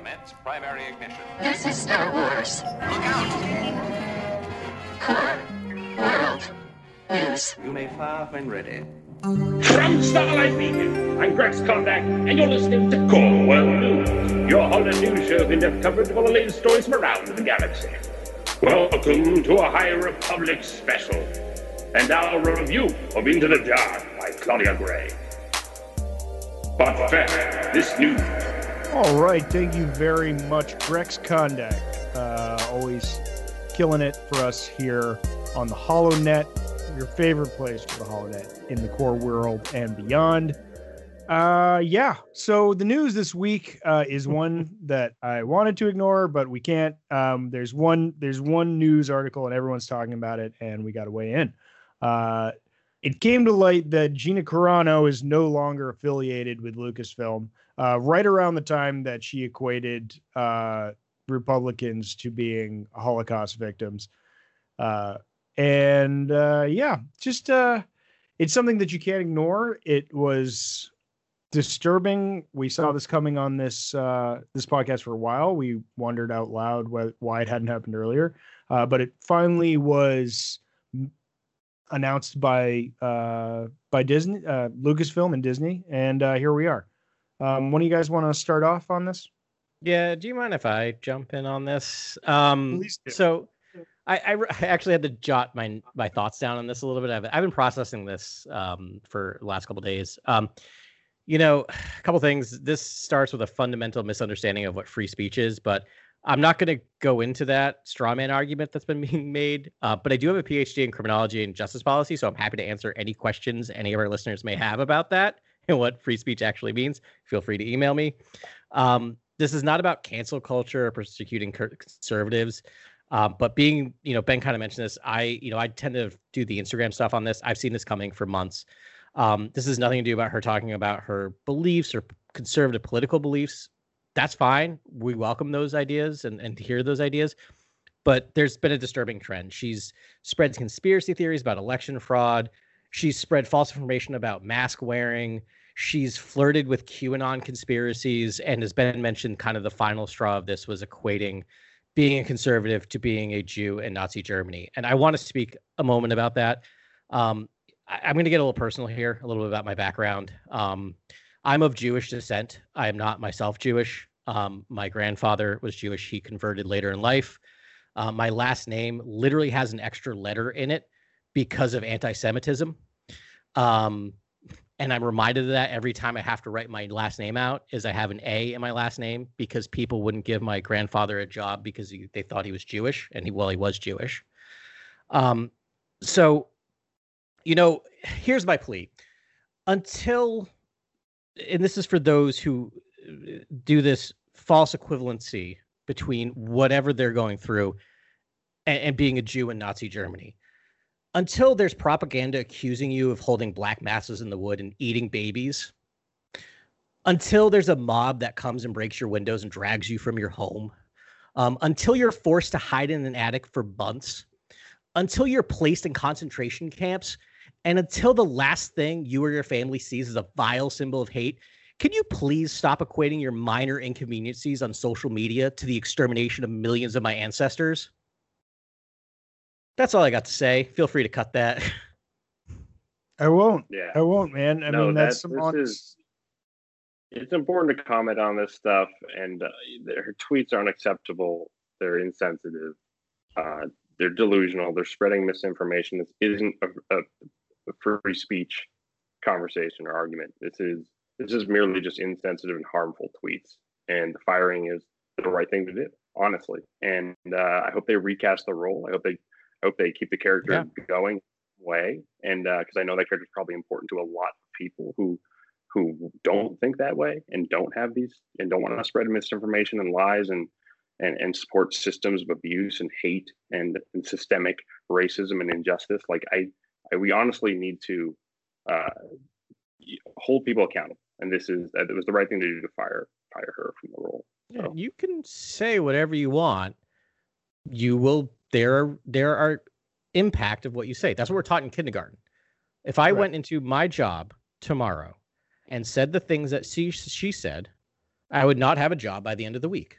Commence primary ignition. This is Star Wars. Look out! Core World News. You may fire when ready. From Starlight Beacon, I'm Grex Kondak, and you're listening to Core World News, your holiday news show in depth coverage of all the latest stories from around the galaxy. Welcome to a High Republic special, and our review of Into the Dark by Claudia Gray. But first, this news. All right, thank you very much, Grex Kondak. Uh, always killing it for us here on the HoloNet, your favorite place for the HoloNet in the core world and beyond. Uh, yeah. So the news this week uh, is one that I wanted to ignore, but we can't. Um, there's one. There's one news article, and everyone's talking about it, and we got to weigh in. Uh, it came to light that Gina Carano is no longer affiliated with Lucasfilm. Uh, right around the time that she equated uh, Republicans to being Holocaust victims, uh, and uh, yeah, just uh, it's something that you can't ignore. It was disturbing. We saw this coming on this uh, this podcast for a while. We wondered out loud why, it hadn't happened earlier, but it finally was announced by by Disney, Lucasfilm, and Disney, and here we are. Um, one of you guys want to start off on this? Yeah, do you mind if I jump in on this? Um, Please do. so I, I, re- I actually had to jot my my thoughts down on this a little bit. I've, I've been processing this um, for the last couple days. Um, you know, a couple things. This starts with a fundamental misunderstanding of what free speech is, but I'm not going to go into that straw man argument that's been being made. Uh, but I do have a PhD in criminology and justice policy, so I'm happy to answer any questions any of our listeners may have about that what free speech actually means. Feel free to email me. Um, this is not about cancel culture or persecuting conservatives. Um, but being, you know, Ben kind of mentioned this. I, you know, I tend to do the Instagram stuff on this. I've seen this coming for months. Um, this has nothing to do about her talking about her beliefs or conservative political beliefs. That's fine. We welcome those ideas and, and hear those ideas. But there's been a disturbing trend. She's spread conspiracy theories about election fraud. She's spread false information about mask wearing. She's flirted with QAnon conspiracies and has been mentioned kind of the final straw of this was equating being a conservative to being a Jew in Nazi Germany. And I want to speak a moment about that. Um, I, am going to get a little personal here, a little bit about my background. Um, I'm of Jewish descent. I am not myself Jewish. Um, my grandfather was Jewish. He converted later in life. Uh, my last name literally has an extra letter in it because of anti Semitism. Um, and I'm reminded of that every time I have to write my last name out is I have an A in my last name because people wouldn't give my grandfather a job because he, they thought he was Jewish and he well he was Jewish. Um so you know, here's my plea. Until and this is for those who uh, do this false equivalency between whatever they're going through and, and being a Jew in Nazi Germany until there's propaganda accusing you of holding black masses in the wood and eating babies, until there's a mob that comes and breaks your windows and drags you from your home, um, until you're forced to hide in an attic for months, until you're placed in concentration camps, and until the last thing you or your family sees is a vile symbol of hate, can you please stop equating your minor inconveniences on social media to the extermination of millions of my ancestors? That's all I got to say. Feel free to cut that. I won't. Yeah. I won't, man. I No, mean, that's that- some this honest. is- It's important to comment on this stuff, and uh, her tweets aren't acceptable. They're insensitive. Uh, they're delusional. They're spreading misinformation. This isn't a, a, a free speech conversation or argument. This is this is merely just insensitive and harmful tweets. And the firing is the right thing to do, honestly. And uh, I hope they recast the role. I hope they I hope they keep the character Yeah. going way. And because I know that character is probably important to a lot of people who who don't think that way and don't have these and don't want to spread misinformation and lies and and, and support systems of abuse and hate and, and systemic racism and injustice. Like I, I we honestly need to uh, hold people accountable. And this is that it was the right thing to do to fire fire her from the role. Yeah, you can say whatever you want. You will there are there are impact of what you say. That's what we're taught in kindergarten. If I went into my job tomorrow and said the things that she she said, I would not have a job by the end of the week.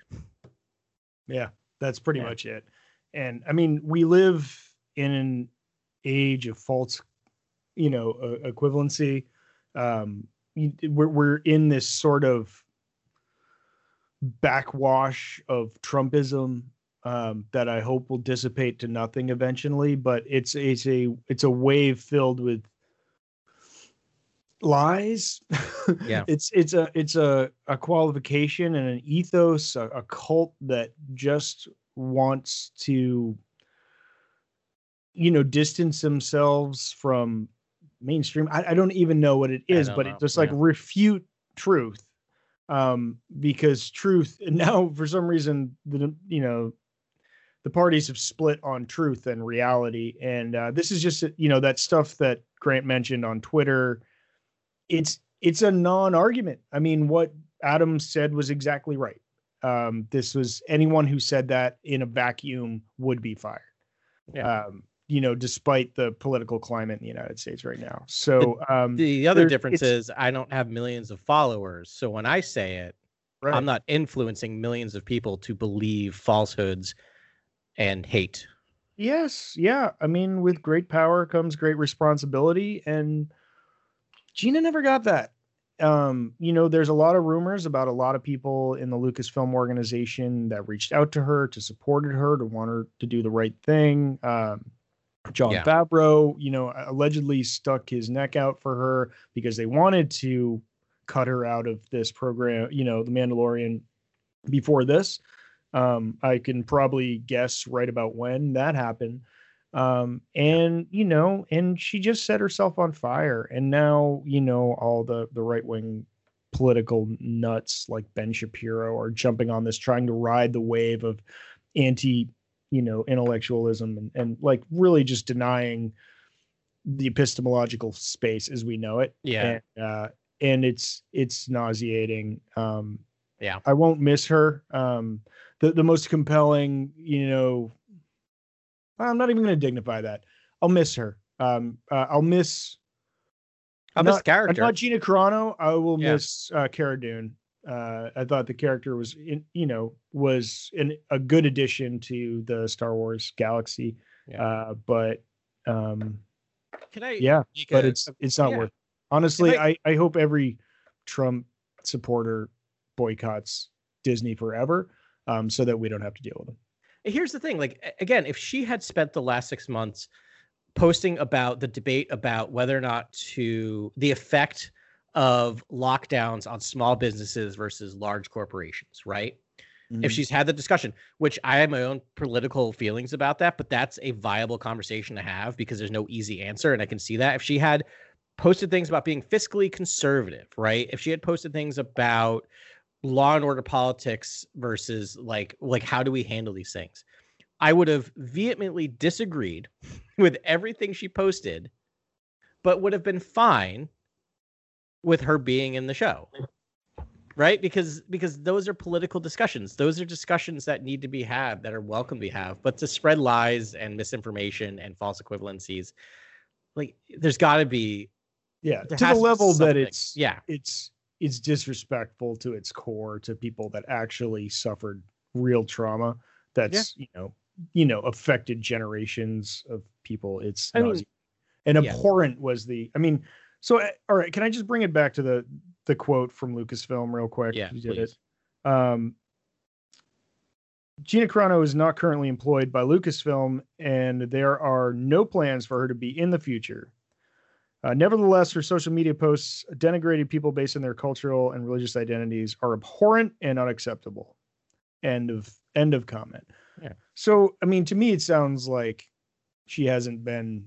Yeah, that's pretty Yeah. much it. And I mean, we live in an age of false, you know, uh, equivalency. Um, we're we're in this sort of backwash of Trumpism um, that I hope will dissipate to nothing eventually. But it's it's a it's a wave filled with lies. Yeah. it's it's a it's a a qualification and an ethos, a, a cult that just wants to you know distance themselves from mainstream i, I don't even know what it is but know, it just like yeah. refute truth um because truth now for some reason the you know the parties have split on truth and reality and uh, this is just you know that stuff that grant mentioned on twitter it's it's a non-argument i mean what adam said was exactly right um this was anyone who said that in a vacuum would be fired Yeah. um you know despite the political climate in the united states right now so um The other difference is I don't have millions of followers. So when I say it, right. I'm not influencing millions of people to believe falsehoods and hate. Yes, yeah. I mean, with great power comes great responsibility, and Gina never got that. Um, you know, there's a lot of rumors about a lot of people in the Lucasfilm organization that reached out to her, to supported her, to want her to do the right thing. Um, Jon Yeah. Favreau, you know, allegedly stuck his neck out for her because they wanted to cut her out of this program, you know, The Mandalorian before this. Um, I can probably guess right about when that happened. Um, and you know, and she just set herself on fire. And now, you know, all the the right wing political nuts like Ben Shapiro are jumping on this, trying to ride the wave of anti, you know, intellectualism and, and like really just denying the epistemological space as we know it Yeah. and uh and it's it's nauseating um Yeah. i won't miss her um the the most compelling you know i'm not even going to dignify that i'll miss her um uh, i'll miss I'll miss not, character. not gina carano i will Yeah. miss uh cara dune uh i thought the character was in, you know was an, a good addition to the star wars galaxy Yeah. uh but um Can I yeah make but a- it's it's not yeah. worth honestly I- I, I hope every trump supporter boycotts disney forever um so that we don't have to deal with them. Here's the thing like again if she had spent the last six months posting about the debate about whether or not to the effect of lockdowns on small businesses versus large corporations right? Mm-hmm. if she's had the discussion which i have my own political feelings about that but that's a viable conversation to have because there's no easy answer and i can see that. If she had posted things about being fiscally conservative right? If she had posted things about law and order politics versus like like how do we handle these things? I would have vehemently disagreed with everything she posted but would have been fine with her being in the show. Right? Because because those are political discussions. Those are discussions that need to be had that are welcome to be have. But to spread lies and misinformation and false equivalencies like there's got to be yeah to the level that it's yeah. it's it's disrespectful to its core to people that actually suffered real trauma that's you know you know affected generations of people it's I mean, and yeah. abhorrent was the i mean so uh, all right can i just bring it back to the the quote from lucasfilm real quick Yeah, You did please. it um Gina Carano is not currently employed by Lucasfilm, and there are no plans for her to be in the future. Uh, nevertheless, her social media posts denigrating people based on their cultural and religious identities are abhorrent and unacceptable. End of end of comment. Yeah. So, I mean, to me, it sounds like she hasn't been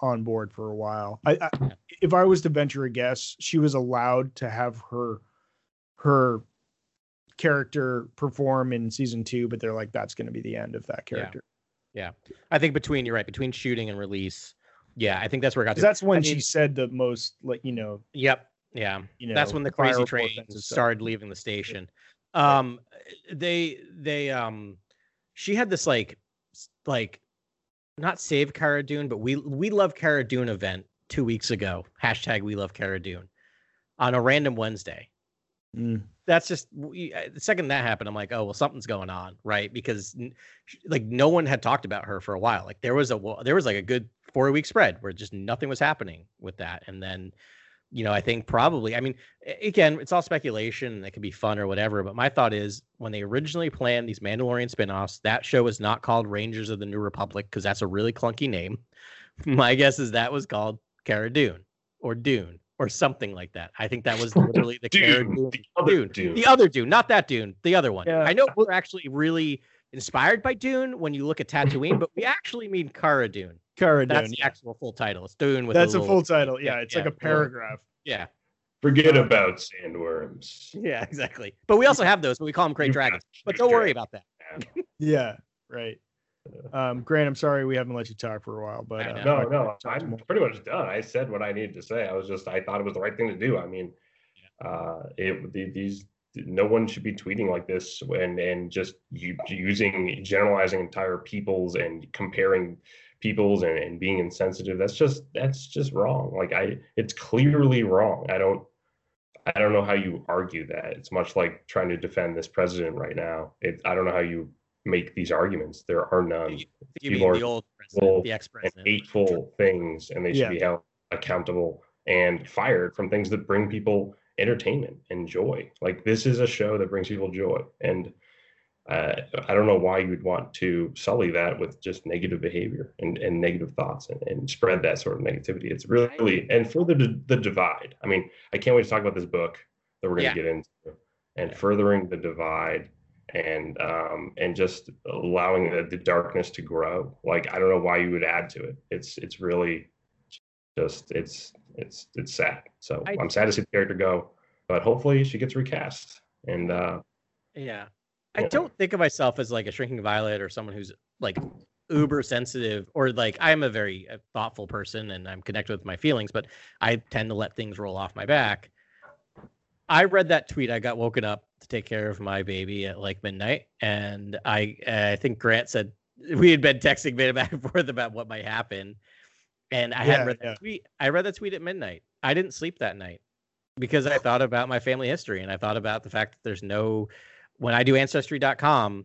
on board for a while. I, I Yeah. if I was to venture a guess, she was allowed to have her her character perform in season two, but they're like, that's going to be the end of that character. Yeah. character. i think between you're right between shooting and release yeah i think that's where it got. to that's when I she mean- said the most, like you know, yep yeah you know, that's when the crazy train things and stuff. started leaving the station um they they um she had this like like not save Cara Dune, but we we love Cara Dune event two weeks ago hashtag we love Cara Dune on a random wednesday Mm. that's just uh, the second that happened i'm like oh well something's going on right? Because like no one had talked about her for a while. Like there was a there was like a good four week spread where just nothing was happening with that. And then you know i think probably i mean again it's all speculation and it could be fun or whatever but my thought is when they originally planned these mandalorian spin-offs that show was not called rangers of the new republic because that's a really clunky name. My guess is that was called Cara Dune or Dune or something like that. I think that was literally the Cara Dune, Dune. the other Dune. Dune. The other Dune, not that Dune, the other one. Yeah. I know we're actually really inspired by Dune when you look at Tatooine, but we actually mean Cara Dune. Cara That's Dune. the Yeah. actual full title. It's Dune with That's a little- full title. Yeah, yeah, it's like a paragraph. Yeah, Forget about sandworms. yeah, exactly. But we also have those, but we call them Great Dragons. But don't worry about that. Yeah, right. Um, Grant, I'm sorry we haven't let you talk for a while, but uh, no, no, I'm more. pretty much done. I said what I needed to say. I was just, I thought it was the right thing to do. I mean, uh, it the- these no one should be tweeting like this and and just using generalizing entire peoples and comparing peoples and, and being insensitive. That's just that's just wrong. Like I, it's clearly wrong. I don't. I don't know how you argue that. It's much like trying to defend this president right now. It, I don't know how you make these arguments. There are none. You People mean are the old president, the and ex-president? hateful things, and they should Yeah. be held accountable and fired from things that bring people entertainment and joy. Like this is a show that brings people joy, and uh, I don't know why you would want to sully that with just negative behavior and, and negative thoughts and, and spread that sort of negativity. It's really and further the, the divide. I mean, I can't wait to talk about this book that we're going Yeah. to get into, and furthering the divide and um and just allowing the, the darkness to grow like i don't know why you would add to it it's it's really just it's it's it's sad so I- i'm sad to see the character go but hopefully she gets recast and uh Yeah. I don't think of myself as like a shrinking violet or someone who's like uber sensitive or like I'm a very uh, thoughtful person and I'm connected with my feelings, but I tend to let things roll off my back. I read that tweet. I got woken up to take care of my baby at like midnight, and I I think Grant said we had been texting back and forth about what might happen, and I Yeah, hadn't read that yeah. tweet. I read that tweet at midnight. I didn't sleep that night because I thought about my family history and I thought about the fact that there's no when I do ancestry.com,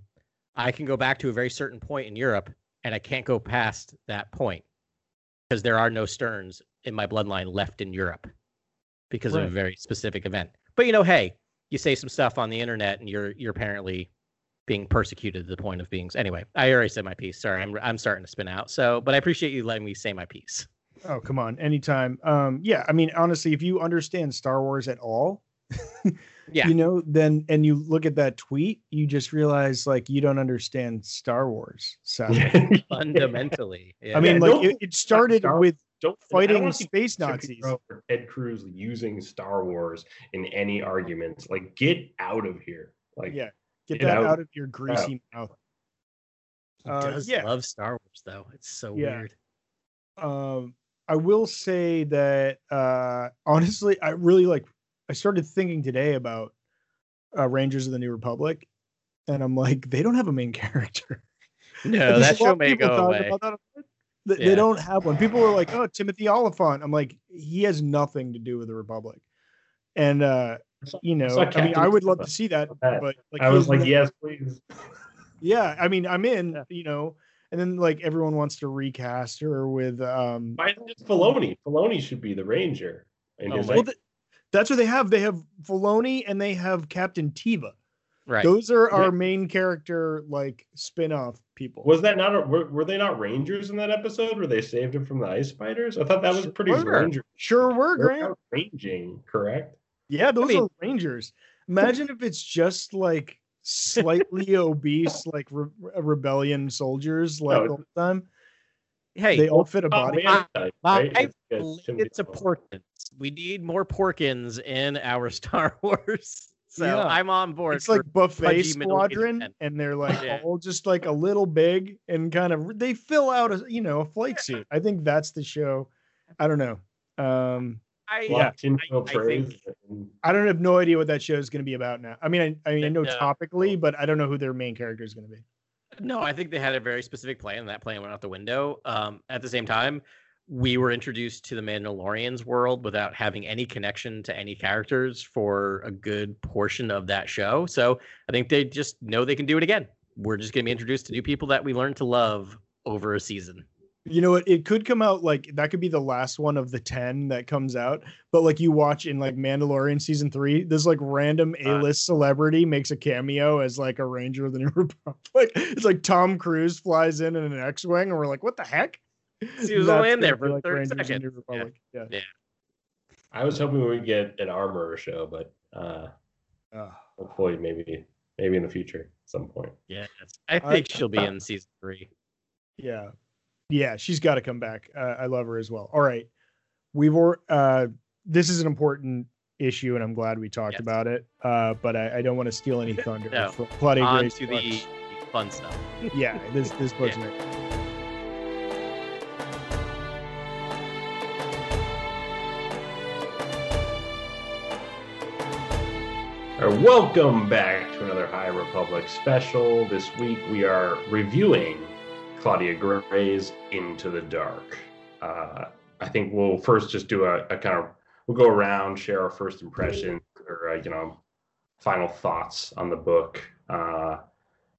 I can go back to a very certain point in Europe and I can't go past that point because there are no Stearns in my bloodline left in Europe because of a very specific event. But you know, hey, you say some stuff on the internet and you're you're apparently being persecuted to the point of being anyway. I already said my piece. Sorry, I'm I'm starting to spin out. So, but I appreciate you letting me say my piece. Oh, come on, anytime. Um, yeah, I mean, honestly, if you understand Star Wars at all, Yeah. you know, then and you look at that tweet, you just realize like you don't understand Star Wars. So Fundamentally, yeah. I mean, Yeah, like don't- it, it started Star- with don't I don't fighting space Chip Nazis. Or Ted Cruz using Star Wars in any arguments. Like, get out of here. Like, Yeah, get Get that out. out of your greasy mouth. He Uh, does yeah. love Star Wars though. It's so Yeah. weird. um i will say that uh honestly i really like i started thinking today about uh rangers of the new republic and i'm like they don't have a main character No, that show of may go away. about that. They, Yeah. they don't have one people are like oh timothy olyphant i'm like he has nothing to do with the republic and uh you know saw i mean i would love to see that that. but like I was has like, no- yes, please. yeah i mean i'm in Yeah. you know and then like everyone wants to recast her with um Why isn't it Filoni? Filoni should be the ranger. And Oh his my Well, th- that's what they have. They have Filoni and they have Captain Teva. Right. Those are Yeah. our main character like spin-off people. was that not a, were, were they not rangers in that episode where they saved him from the ice spiders? I thought that was pretty Sure. ranger. sure were They're Grant. ranging, correct? Yeah, those mean- are Rangers. Imagine if it's just like slightly obese, like re- rebellion soldiers, like No, the whole time. hey, They all fit a body. man, right? I It's- it's a Porkins. We need more Porkins in our Star Wars. So Yeah. I'm on board. It's like buffet squadron, and they're like Yeah. all just like a little big and kind of they fill out a you know a flight suit. I think that's the show. I don't know. Um, I, A lot of tinfoil I think- I don't have no idea what that show is going to be about now. I mean, I, I mean, I know No. topically, but I don't know who their main character is going to be. No, I think they had a very specific plan, and that plan went out the window. Um, at the same time, we were introduced to the Mandalorian's world without having any connection to any characters for a good portion of that show. So I think they just know they can do it again. We're just going to be introduced to new people that we learned to love over a season. You know what? It could come out like that could be the last one of the 10 that comes out. But like you watch in like Mandalorian season three, this like random A list celebrity makes a cameo as like a Ranger of the New Republic. It's like Tom Cruise flies in in an X Wing, and we're like, what the heck? He was That's only in there for like 30 Rangers the seconds. New Republic. Yeah. Yeah. I was hoping we would get an armorer show, but uh, Uh, hopefully, maybe maybe in the future at some point. Yeah. I think she'll be in season three. yeah. Yeah. She's got to come back. Uh, I love her as well. All right. We've, uh, this is an important issue, and I'm glad we talked Yes. about it. Uh, but I, I don't want to steal any thunder No. from Claudia On Gray's to the fun stuff. yeah, this this book's Yeah. Right, welcome back to another High Republic special. This week we are reviewing Claudia Gray's Into the Dark. Uh, I think we'll first just do a, a kind of we'll go around, share our first impressions or uh, you know final thoughts on the book, uh,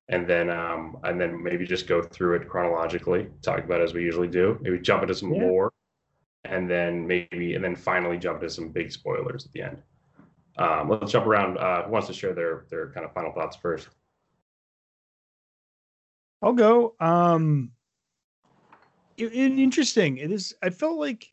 and then um, and then maybe just go through it chronologically, talk about it as we usually do. Maybe jump into some Yeah. lore, and then maybe and then finally jump into some big spoilers at the end. Um, let's jump around. Uh, who wants to share their their kind of final thoughts first? I'll go. Um, it, it- interesting. It is. I felt like.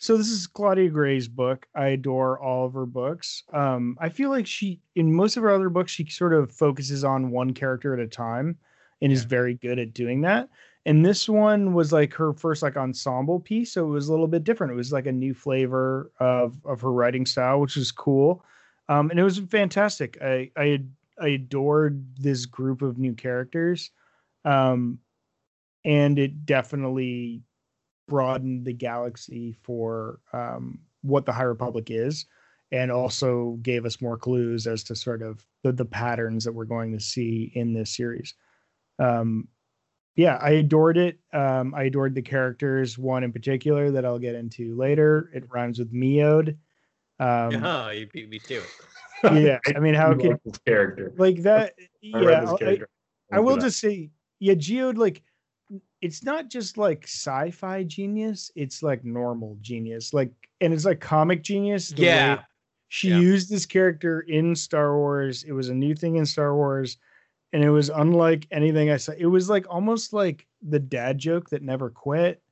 So this is Claudia Gray's book. I adore all of her books. Um, I feel like she, in most of her other books, she sort of focuses on one character at a time, and is very good at doing that. And this one was like her first like ensemble piece, so it was a little bit different. It was like a new flavor of of her writing style, which was cool. Um, and it was fantastic. I I I adored this group of new characters um, and it definitely broadened the galaxy for um, what the High Republic is, and also gave us more clues as to sort of the, the patterns that we're going to see in this series. Um, yeah, I adored it. Um, I adored the characters. One in particular that I'll get into later. It rhymes with Meode. Um, Yeah, you beat me too. yeah, I mean, how You could like this character? like that? I Yeah, read this I- character. I will Look it up. just say, yeah, Geode, like, it's not just like sci-fi genius; it's like normal genius, like, and it's like comic genius. the way Yeah. she Yeah. used this character in Star Wars. It was a new thing in Star Wars, and it was unlike anything I saw. It was like almost like the dad joke that never quit.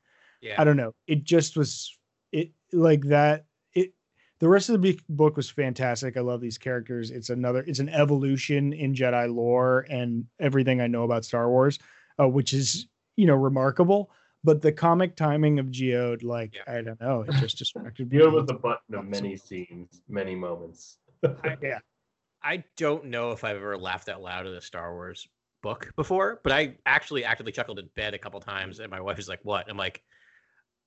Yeah. I don't know. It just was it like that. It the rest of the book was fantastic. I love these characters. It's another. It's an evolution in Jedi lore and everything I know about Star Wars, uh, which is you know remarkable. But the comic timing of Geode, like Yeah. I don't know, it just distracted me. Deal with the button of many scenes, many moments. Yeah, I don't know if I've ever laughed out loud at a Star Wars book before, but I actually actively chuckled in bed a couple times, and my wife is like, "What?" I'm like,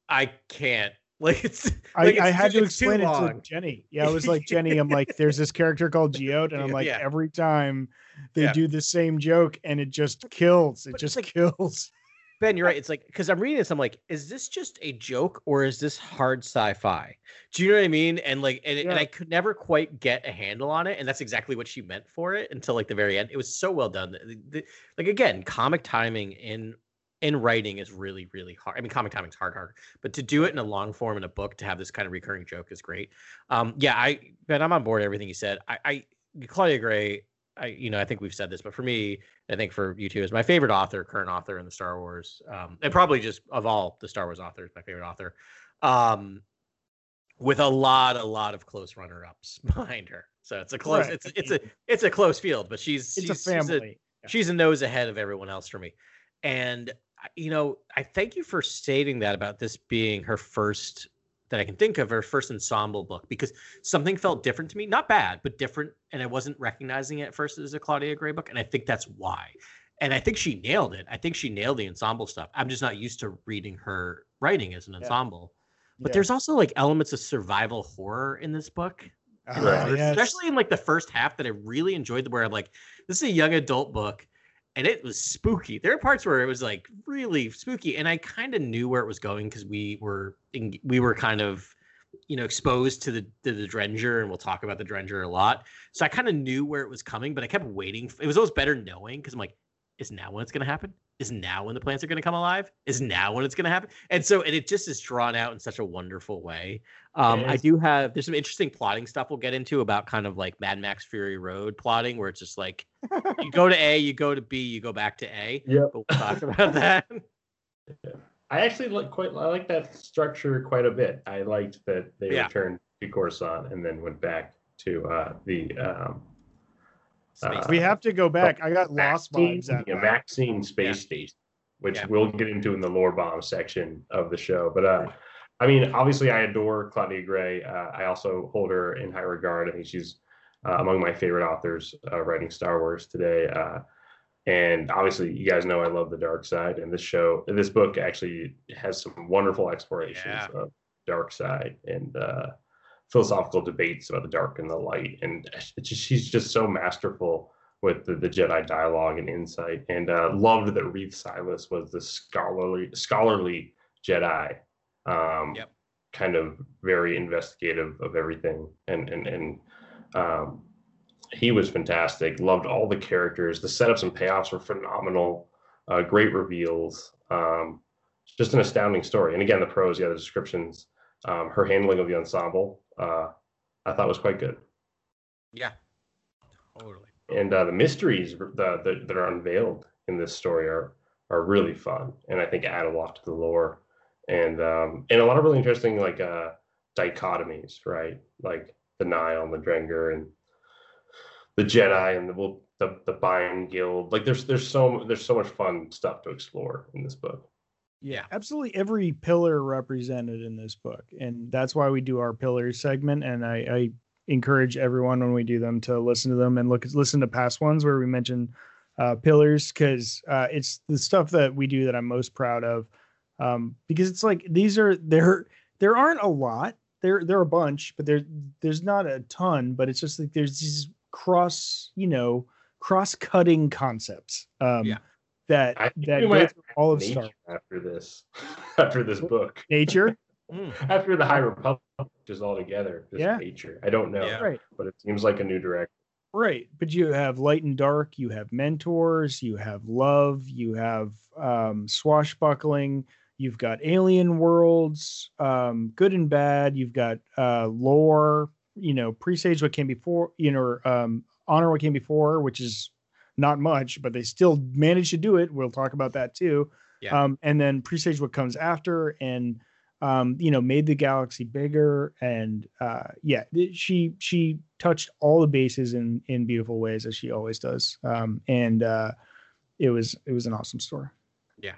"I can't." Like it's. I, like, I it's had to explain it to. Jenny. Yeah, I was like, Jenny, I'm like, there's this character called Geode, and I'm like, Yeah. every time they Yeah. do the same joke, and it just kills. It But just like- kills. Ben, you're right. It's like because I'm reading this, I'm like, is this just a joke or is this hard sci-fi? Do you know what I mean? And like, and, it- and I could never quite get a handle on it, and that's exactly what she meant for it until like the very end. It was so well done. The- the- like again, comic timing in in writing is really really hard. I mean, comic timing's hard, hard, but to do it in a long form in a book to have this kind of recurring joke is great. Um, yeah, I Ben, I'm on board everything you said. I, I Claudia Gray. I, you know, I think we've said this, but for me, I think for you too, is my favorite author, current author in the Star Wars, um, and probably just of all the Star Wars authors, my favorite author, um, with a lot, a lot of close runner-ups behind her. So it's a close, Right. it's it's a it's a close field, but she's It's a she's, she's family. she's a nose ahead of everyone else for me. And you know, I thank you for stating that about this being her first that I can think of, her first ensemble book, because something felt different to me. Not bad, but different. And I wasn't recognizing it at first as a Claudia Gray book. And I think that's why. And I think she nailed it. I think she nailed the ensemble stuff. I'm just not used to reading her writing as an ensemble. But Yeah. there's also like elements of survival horror in this book ah, Right. yes. especially in like the first half that I really enjoyed where I'm like, this is a young adult book and it was spooky. There are parts where it was like really spooky, and I kind of knew where it was going because we were in, we were kind of you know exposed to the to the Drengir, and we'll talk about the Drengir a lot. So I kind of knew where it was coming, but I kept waiting. It was always better knowing because I'm like, is now when it's going to happen? Is now when the plants are going to come alive? Is now when it's going to happen? And so, and it just is drawn out in such a wonderful way. Um, I do have there's some interesting plotting stuff we'll get into about kind of like Mad Max Fury Road plotting, where it's just like you go to A, you go to B, you go back to A. yeah But we'll talk about that. I actually like quite I like that structure quite a bit. I liked that they Yeah. returned to Coruscant and then went back to uh, the um, Uh, We have to go back. I got lost Maxine, vibes. At yeah. Maxine Space Yeah. Station, which Yeah. we'll get into in the lore bomb section of the show. But uh, I mean, obviously, I adore Claudia Gray. Uh, I also hold her in high regard. I think she's uh, among my favorite authors uh, writing Star Wars today. Uh, and obviously, you guys know I love the dark side, and this show, this book actually has some wonderful explorations of dark side and uh, philosophical debates about the dark and the light. And just, she's just so masterful with the, the Jedi dialogue and insight. And uh, loved that Reath Silas was the scholarly scholarly Jedi. Um, Yep. Kind of very investigative of everything, and and and um, he was fantastic. Loved all the characters. The setups and payoffs were phenomenal. Uh, great reveals. Um, just an astounding story. And again, the prose, yeah, the descriptions, um, her handling of the ensemble, uh, I thought was quite good. yeah, totally. And uh, the mysteries that, that that are unveiled in this story are are really fun, and I think add a lot to the lore, and um, and a lot of really interesting like uh, dichotomies, right? Like the Nihil and the Drengir and the Jedi and the well, the the Byne Guild. Like there's there's so there's so much fun stuff to explore in this book. Yeah. absolutely every pillar represented in this book and that's why we do our pillars segment and i, I encourage everyone when we do them to listen to them and look listen to past ones where we mention uh, pillars because uh, it's the stuff that we do that i'm most proud of um, because it's like these are there there aren't a lot there there are a bunch but there there's not a ton but it's just like there's these cross you know cross cutting concepts um, Yeah. That I that we go all of Star after this, after this book, nature after the High Republic just all together, just Yeah. nature. I don't know, Yeah. right but it seems like a new direction. right but you have light and dark you have mentors you have love you have um swashbuckling you've got alien worlds um good and bad you've got uh lore you know presage what came before you know um honor what came before which is not much but they still managed to do it we'll talk about that too Yeah. um and then presage what comes after and um you know made the galaxy bigger and uh yeah she she touched all the bases in in beautiful ways as she always does um and uh it was it was an awesome story Yeah.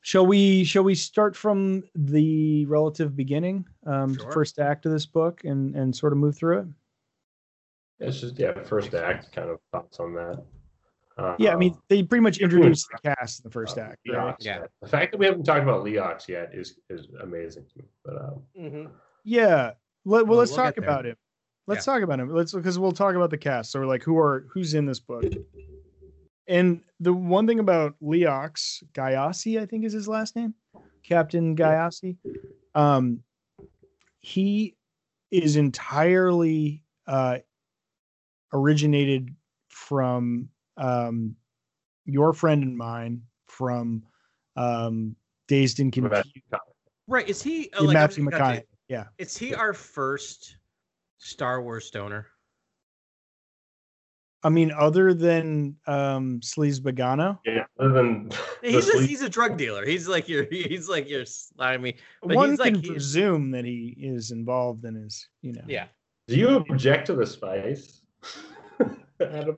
shall we shall we start from the relative beginning um Sure. first act of this book and and sort of move through it It's just yeah, first act kind of thoughts on that. yeah i mean Um, they pretty much introduced the cast in the first uh, act right? Leox, Yeah. The fact that we haven't talked about Leox yet is is amazing to me. But um, Mm-hmm. Yeah. Let, well, Well, let's we'll talk about him. Let's talk about him. Let's because we'll talk about the cast. So, we're like, who are who's in this book? And the one thing about Leox Gayasi, I think is his last name, Captain Gayasi. Um, he is entirely uh, originated from um, your friend and mine from um, Dazed and Matthew Confused. Right. Is he uh, Yeah, like, Matthew I'm- McConaughey. Yeah. Is he our first Star Wars stoner? I mean, other than um Sleazebaggano, yeah, other than He's a, he's a drug dealer. He's like your he's like your I mean But one he's can like- he's- presume that he is involved in his, you know. yeah. do you object to the spice? Adam?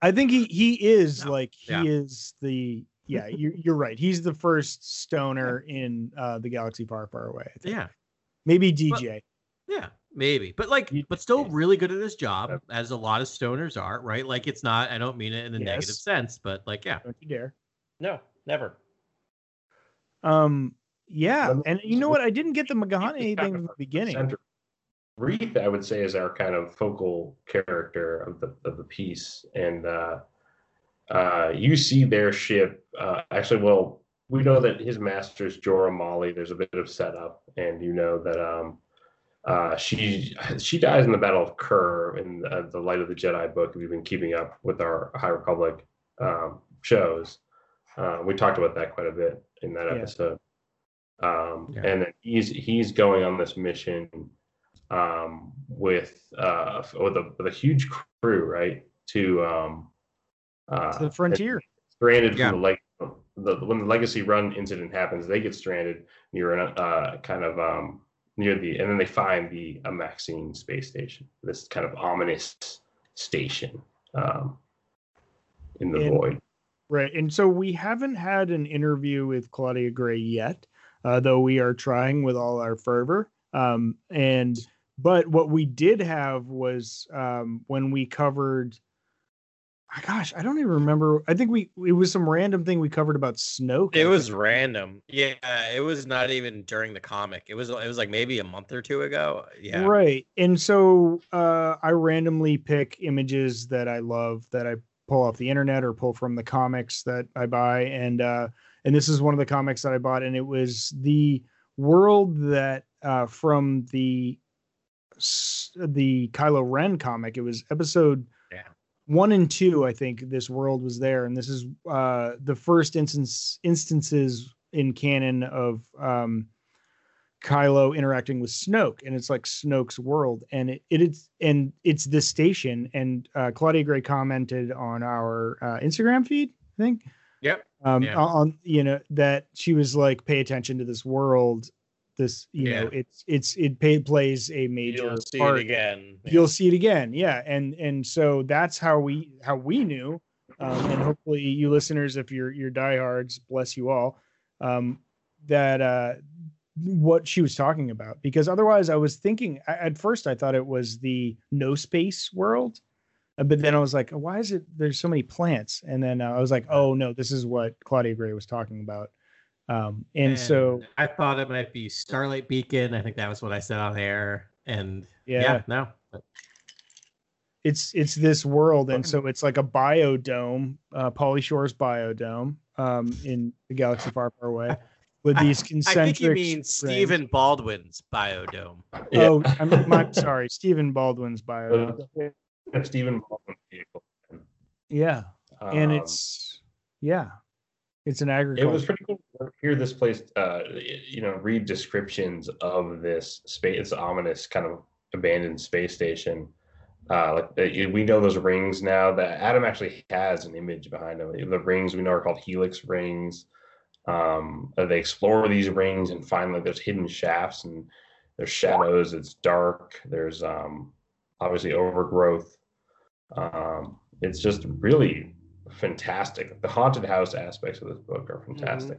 I think he he is No. like he Yeah. is the yeah. You're you're right. He's the first stoner in uh the galaxy far far away. I think. Yeah. maybe DJ. Yeah, maybe, but like, but still really good at his job, as a lot of stoners are, right? Like, it's not. I don't mean it in a negative sense, but like, yeah, Don't you dare. no, never. Um. Yeah, and you know what? I didn't get the McConaughey thing in the beginning. Center. Reath, I would say, is our kind of focal character of the of the piece, and uh, uh, you see their ship. Uh, actually, well, we know that his master's Jora Malli. There's a bit of setup, and you know that um, uh, she she dies in the Battle of Kur in uh, the Light of the Jedi book. If you've been keeping up with our High Republic um, shows. Uh, we talked about that quite a bit in that Yeah. episode. Um, Yeah. And then he's he's going on this mission um, with uh, with a with a huge crew, right? To um, uh, To the frontier. stranded Yeah. from the like the when the legacy run incident happens they get stranded near an uh kind of um near the and then they find the Amaxine space station this kind of ominous station um in the And- void Right. And so we haven't had an interview with Claudia Gray yet, uh, though we are trying with all our fervor. Um, and but what we did have was um, when we covered ah, gosh, I don't even remember. I think we it was some random thing we covered about Snoke. It was random. Yeah, it was not even during the comic. It was it was like maybe a month or two ago. Yeah. Right. And so uh, I randomly pick images that I love that I pull off the internet or pull from the comics that I buy. And uh, and this is one of the comics that I bought, and it was the world that uh, from the the Kylo Ren comic. It was episode Yeah. one and two. I think this world was there, and this is uh, the first instance instances in canon of um, Kylo interacting with Snoke, and it's like Snoke's world, and it, it is and it's this station. And uh, Claudia Gray commented on our uh, Instagram feed, I think, Yep. um, Yeah. on you know that she was like, pay attention to this world. This you know, it's it's it pay, plays a major You'll see part. it again. you'll see it again yeah. And and so that's how we how we knew um, and hopefully you listeners if you're you're diehards bless you all um that uh what she was talking about. Because otherwise i was thinking at first i thought it was the no space world uh, but then i was like why is it there's so many plants? And then uh, i was like oh no this is what claudia gray was talking about um and, so I thought it might be Starlight Beacon. I think that was what I said on air. And yeah, yeah, no. it's it's this world and so it's like a biodome uh Pauly Shore's biodome um in the galaxy far far away with these concentric. I concentric think you mean rings. Stephen Baldwin's biodome. oh i'm I'm sorry stephen baldwin's biodome Stephen Baldwin vehicle. yeah and Um, it's yeah it's an it was pretty cool to hear this place uh you know read descriptions of this space this ominous kind of abandoned space station. Uh like uh, we know those rings now that adam actually has an image behind them. The rings we know are called helix rings. Um uh, they explore these rings and find like there's hidden shafts and there's shadows it's dark there's um obviously overgrowth. Um it's just really fantastic the haunted house aspects of this book are fantastic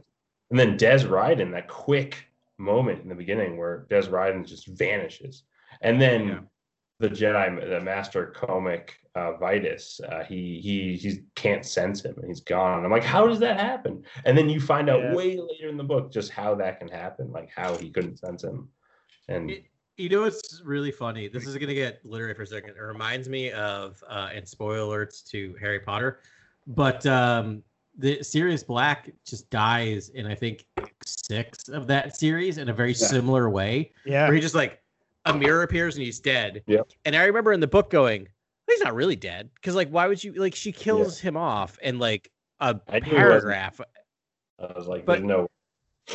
and then dez rydan that quick moment in the beginning where dez rydan just vanishes and then Yeah. the jedi the master cohmac uh vitus uh he he he can't sense him and he's gone i'm like how does that happen and then you find out Yeah. way later in the book just how that can happen like how he couldn't sense him and It- You know what's really funny? This is gonna get literary for a second. It reminds me of uh and spoiler alerts to Harry Potter, but um the Sirius Black just dies in I think six of that series in a very Yeah. similar way. yeah Where he just like a mirror appears and he's dead. Yep. And I remember in the book going, he's not really dead. Because like why would you like she kills him off in like a I knew he wasn't. paragraph. i was like but- there's no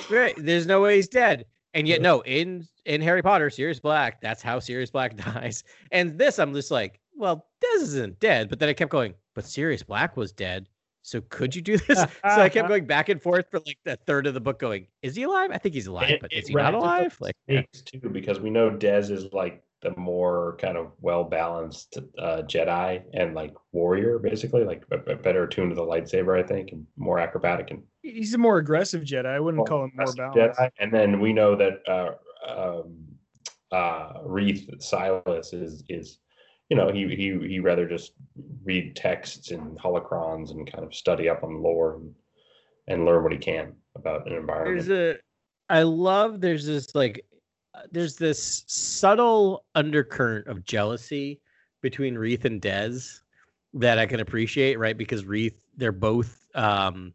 Right. There's no way he's dead. And yet, no, in in Harry Potter, Sirius Black, that's how Sirius Black dies. And this, I'm just like, well, Dez isn't dead. But then I kept going, but Sirius Black was dead. So could you do this? so I kept going back and forth for like the third of the book, going, is he alive? I think he's alive, It- but it is he not alive? the Like, stakes too because we know Dez is like the more kind of well balanced uh, Jedi and like warrior, basically, like a, a better attuned to the lightsaber, I think, and more acrobatic and he's a more aggressive jedi i wouldn't call him more aggressive balanced Jedi. And then we know that uh, um, uh, Reath Silas is is you know he he he rather just read texts and holocrons and kind of study up on lore and, and learn what he can about an environment. there's a, I love, there's this like, there's this subtle undercurrent of jealousy between Reath and Dez that I can appreciate, right? Because Reath they're both um,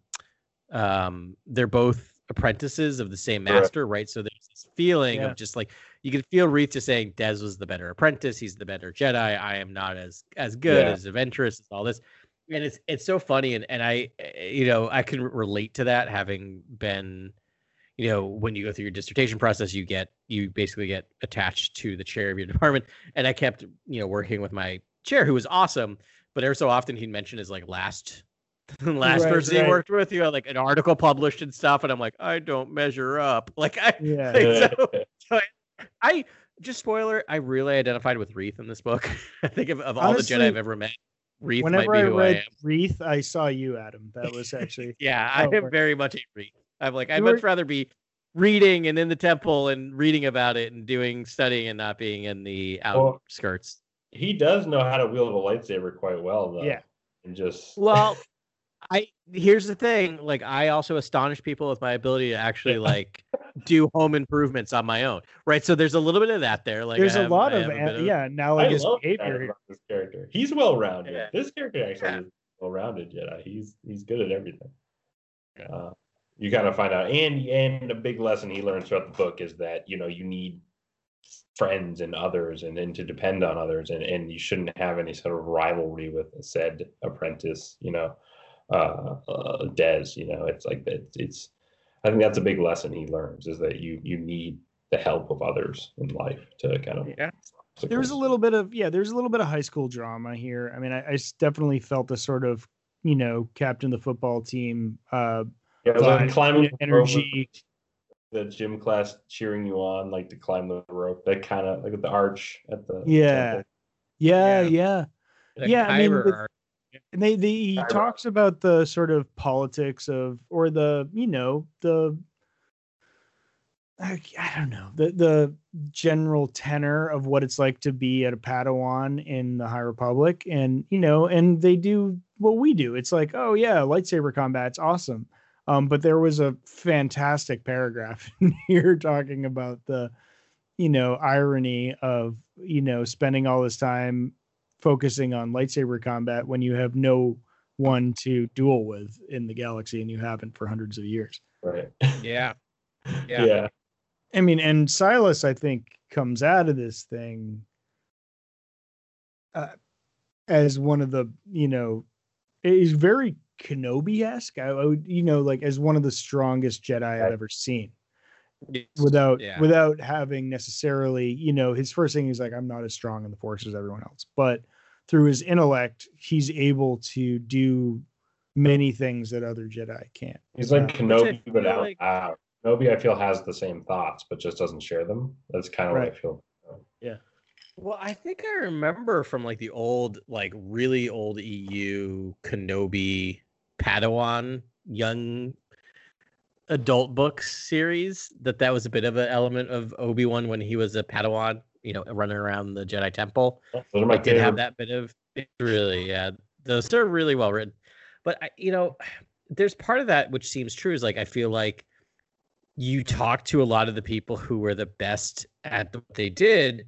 um, they're both apprentices of the same Correct. master, right? So there's this feeling Yeah. of just like you can feel Reath just saying Dez was the better apprentice, he's the better Jedi. I am not as as good Yeah. as adventurous as all this. And it's it's so funny and and I eh, you know, I can relate to that having been you know, when you go through your dissertation process, you get you basically get attached to the chair of your department. And I kept, you know, working with my chair who was awesome, but every so often he'd mention his like last last Right, person right. he worked with, you know, like an article published and stuff, and I'm like, I don't measure up. Like I Yeah. like, so, I just spoiler, I really identified with Reath in this book. I think of, of all the Honestly, Jedi I've ever met, Reath might Whenever be I who I read am. Reath, I saw you, Adam. That was actually Yeah, I am very much a Reath. I'm like, I'd were- much rather be reading and in the temple and reading about it and doing studying and not being in the Well, outskirts. he does know how to wield a lightsaber quite well, though. Yeah. And just Well, I here's the thing. Like, I also astonish people with my ability to actually like do home improvements on my own, right? So there's a little bit of that there. Like, there's I a have- lot of, a of- yeah I analogous love that behavior. this character. He's well rounded. Yeah. This character actually Yeah. is well rounded Jedi. He's he's good at everything. Uh, you kind of find out, and and a big lesson he learns throughout the book is that you know you need friends and others, and, and to depend on others, and and you shouldn't have any sort of rivalry with said apprentice. You know, uh, uh Dez. You know, it's like that. It's I think that's a big lesson he learns is that you you need the help of others in life to kind of Yeah. There's a little bit of yeah, there's a little bit of high school drama here. I mean, I definitely felt the sort of you know captain the football team uh yeah, like climbing the rope energy. the gym class cheering you on, like to climb the rope. That kind of like at the arch at the Yeah. temple. Yeah, Yeah. yeah. yeah, I mean, with- arc. And they, they he talks about the sort of politics of or the you know the I, I don't know the the general tenor of what it's like to be at a Padawan in the High Republic, and you know, and they do what we do. It's like, oh yeah, lightsaber combat's awesome. Um, but there was a fantastic paragraph in here talking about the, you know, irony of you know spending all this time focusing on lightsaber combat when you have no one to duel with in the galaxy and you haven't for hundreds of years. Right. Yeah. Yeah. Yeah. I mean, and Silas, I think, comes out of this thing uh, as one of the, you know, is very Kenobi esque. I, I would, you know, like as one of the strongest Jedi I've ever seen. Yes. Without Yeah. without having necessarily, you know, his first thing is like, I'm not as strong in the Force as everyone else, but through his intellect, he's able to do many things that other Jedi can't. He's like Kenobi, feel but out like- loud. Kenobi, I feel, has the same thoughts, but just doesn't share them. That's kind of Right. what I feel. Yeah. Well, I think I remember from like the old, like really old EU Kenobi Padawan young adult books series that that was a bit of an element of Obi Wan when he was a Padawan, you know, running around the Jedi Temple. Those are my I did have that bit of really, yeah. Those are really well written. But I, you know, there's part of that which seems true is like I feel like you talk to a lot of the people who were the best at what they did,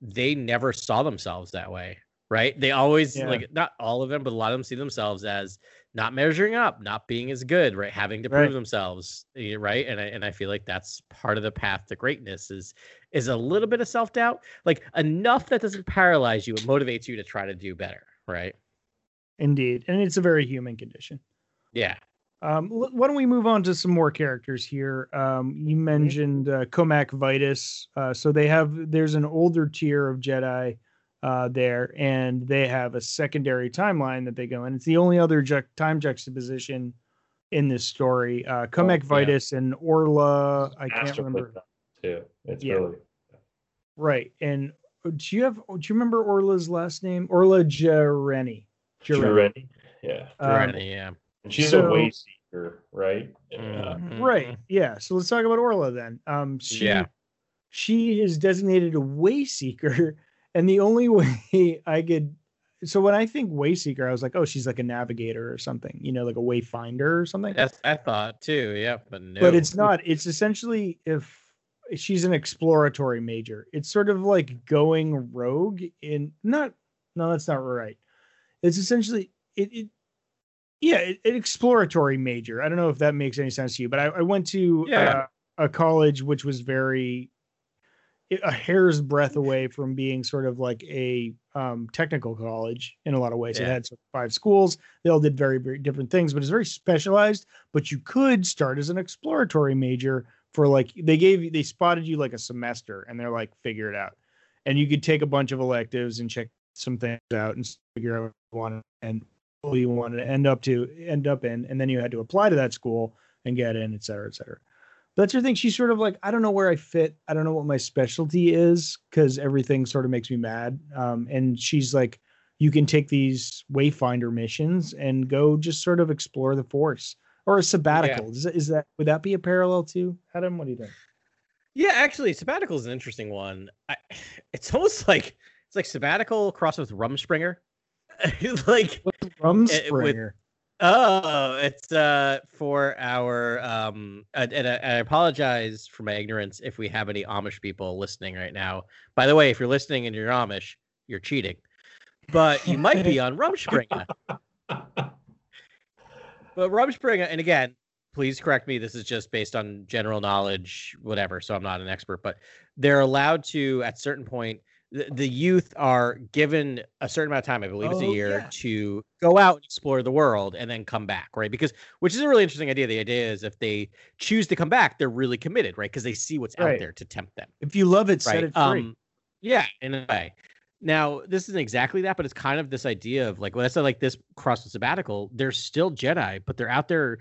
they never saw themselves that way, right? They always Yeah. like not all of them, but a lot of them see themselves as not measuring up, not being as good, right? Having to prove Right. themselves, eh, right? And I and I feel like that's part of the path to greatness is is a little bit of self doubt, like enough that doesn't paralyze you, it motivates you to try to do better, right? Indeed. And it's a very human condition. Yeah. Um, why don't we move on to some more characters here? Um, you mentioned uh, Cohmac Vitus. Uh, so they have there's an older tier of Jedi uh, there, and they have a secondary timeline that they go in. It's the only other ju- time juxtaposition in this story. Uh, Cohmac yeah. Vitus and Orla. I can't Masterfully remember. done, too. It's Yeah. really Right. And uh, do you have? Do you remember Orla's last name? Orla Jareni. Jareni. Yeah. Um, yeah. And she's so- a way seeker, right? Yeah. Mhm. Right. Yeah. So let's talk about Orla then. Um, she, Yeah. she is designated a way seeker, and the only way I could. So when I think way seeker, I was like, oh, she's like a navigator or something, you know, like a wayfinder or something. That's I thought too, yeah, but no. But it's not. It's essentially if she's an exploratory major. It's sort of like going rogue in not. No, that's not right. It's essentially it. it yeah, an exploratory major. I don't know if that makes any sense to you, but I, I went to Yeah. uh, a college which was very a hair's breadth away from being sort of like a um, technical college in a lot of ways. It had sort of five schools. They all did very, very different things, but it's very specialized. But you could start as an exploratory major for like they gave you they spotted you like a semester and they're like figure it out. And you could take a bunch of electives and check some things out and figure out what you want and who you wanted to end up to end up in, and then you had to apply to that school and get in, et cetera, et cetera. That's her thing. She's sort of like, I don't know where I fit. I don't know what my specialty is because everything sort of makes me mad. Um, and she's like, you can take these wayfinder missions and go just sort of explore the force or a sabbatical. Is, that, is that would that be a parallel to Adam? What do you think? Yeah, actually, sabbatical is an interesting one. I, it's almost like it's like sabbatical crossed with Rumspringa. like Rumspringa. Oh, it's uh for our um and, and I, I apologize for my ignorance if we have any Amish people listening right now. By the way, if you're listening and you're Amish, you're cheating. But you might be on Rumspringa. But Rumspringa, and again, please correct me. This is just based on general knowledge, whatever. So I'm not an expert, but they're allowed to, at certain point, the, youth are given a certain amount of time, I believe it's a Oh, year, yeah. to go out and explore the world and then come back, right? Because which is a really interesting idea. The idea is if they choose to come back, they're really committed, right? Because they see what's out there to tempt them If you love it, set right? it free. Um, yeah, in a way. Now, this isn't exactly that, but it's kind of this idea of like when I said like this cross with sabbatical, they're still Jedi, but they're out there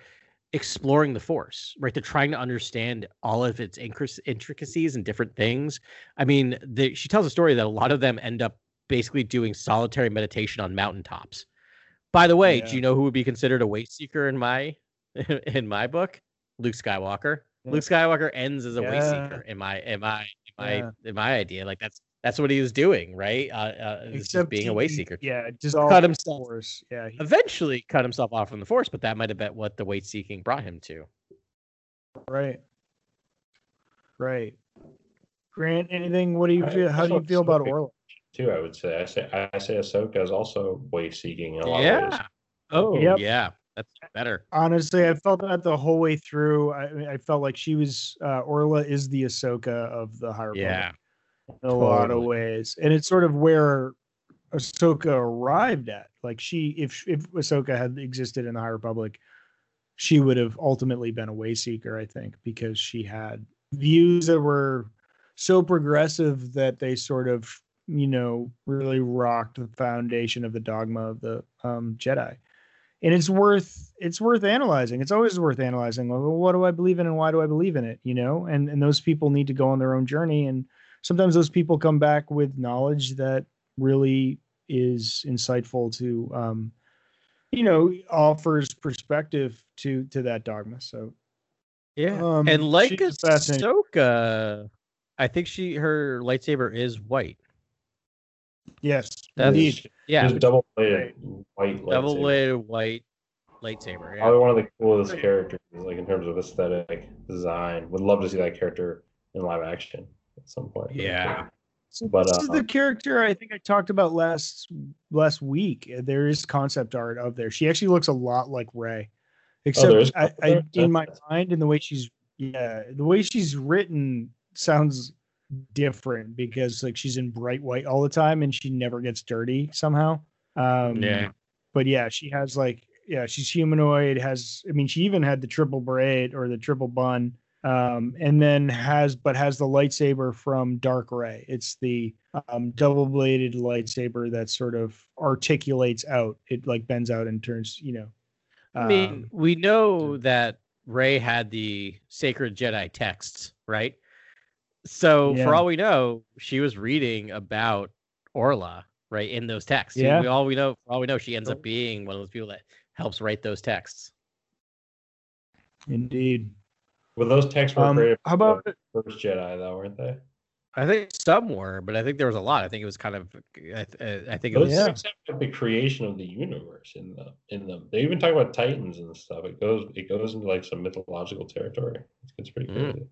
exploring the Force, right? They're trying to understand all of its intricacies and different things. I mean, the, she tells a story that a lot of them end up basically doing solitary meditation on mountaintops. By the way, Yeah. do you know who would be considered a way seeker in my in my book? Luke Skywalker. Yeah. Luke Skywalker ends as a Yeah. seeker in my in my in my in my idea. Like that's that's what he was doing, right? Uh, uh it's just being a way seeker. Yeah, just Cut cut himself. himself. Yeah, he- Eventually cut himself off from the force, but that might have been what the weight seeking brought him to. right, right. Grant, anything? What do you I- feel? How do you feel about Orla? too. I would say. I say. I say Ahsoka is also way seeking in a lot of ways. Yeah. Oh Yep. yeah. That's better. Honestly, I felt that the whole way through. I, I felt like she was uh, Orla is the Ahsoka of the higher. Republic Yeah. In a lot of ways, and it's sort of where Ahsoka arrived at. Like she, if if Ahsoka had existed in the High Republic, she would have ultimately been a way seeker. I think because she had views that were so progressive that they sort of you know really rocked the foundation of the dogma of the um, Jedi. And it's worth it's worth analyzing. It's always worth analyzing. Well, what do I believe in and why do I believe in it? You know, and and those people need to go on their own journey. And sometimes those people come back with knowledge that really is insightful to um, you know, offers perspective to to that dogma. So Yeah. Um, and like she's. Ahsoka, I think she her lightsaber is white. yes, That's- indeed. Yeah. Just double bladed white. Double lightsaber. bladed white lightsaber. Yeah. Probably one of the coolest characters, like in terms of aesthetic design. Would love to see that character in live action at some point. Yeah. So But, this is uh, the character I think I talked about last last week. There is concept art of there. She actually looks a lot like Rey, except there is I, I in my mind and the way she's yeah the way she's written sounds different because like she's in bright white all the time and she never gets dirty somehow. Um, Yeah. but yeah, she has like yeah she's humanoid. Has I mean she even had the triple braid or the triple bun um, and then has but has the lightsaber from Dark Rey. It's the um, double bladed lightsaber that sort of articulates out. It like bends out and turns, you know. I mean, um, we know that Rey had the sacred Jedi texts, right? So Yeah. for all we know, she was reading about Orla, right, in those texts. Yeah. We, all we know, for all we know, she ends up being one of those people that helps write those texts. indeed. Well, those texts were Um, created how about first Jedi, though, weren't they? I think some were, but I think there was a lot. I think it was kind of, I, th- I think it Those was. Yeah. texts have like the creation of the universe in the in them. They even talk about titans and stuff. It goes it goes into like some mythological territory. It's, it's pretty Mm. crazy.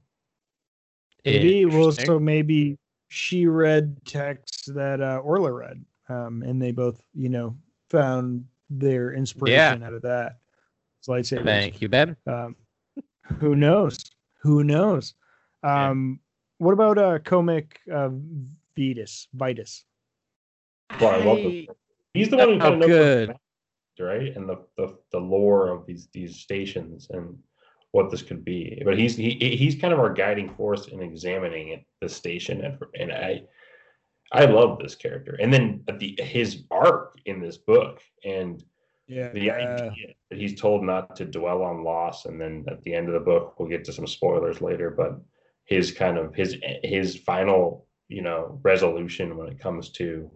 Maybe well, so maybe she read texts that uh, Orla read, um, and they both, you know, found their inspiration out of that. It's lightsabers. Thank you, Ben. Um, who knows? Who knows? Um, What about uh, Cohmac uh, Vitus? Vitus. Well, I love this. He's the one who Oh, kind of knows good. what's happening, right? And the, the the lore of these these stations and what this could be. But he's he he's kind of our guiding force in examining it, the station, and, and I I love this character. And then the his arc in this book and Yeah. the idea that he's told not to dwell on loss, and then at the end of the book, we'll get to some spoilers later, but his kind of his his final you know resolution when it comes to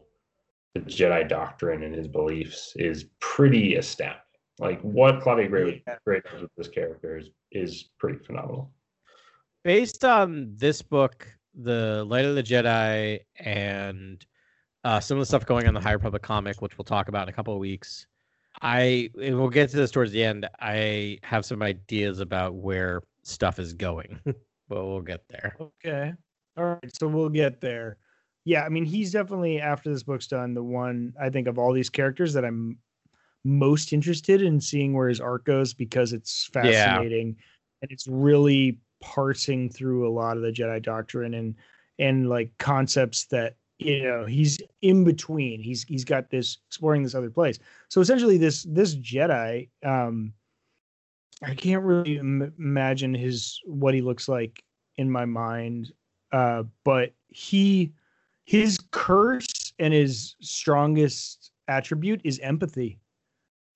the Jedi doctrine and his beliefs is pretty astounding. Like what Claudia Gray, Yeah. Gray does with this character is is pretty phenomenal. based on this book, the Light of the Jedi, and uh, some of the stuff going on in the High Republic comic, which we'll talk about in a couple of weeks, I and we'll get to this towards the end. I have some ideas about where stuff is going, but we'll get there. Okay. All right. So we'll get there. Yeah. I mean, he's definitely, after this book's done, the one I think of all these characters that I'm most interested in seeing where his arc goes because it's Yeah. fascinating and it's really parsing through a lot of the Jedi doctrine and, and like concepts that, you know, he's in between. He's, he's got this exploring this other place. So essentially this, this Jedi, um, I can't really Im- imagine his, what he looks like in my mind uh, but he his curse and his strongest attribute is empathy.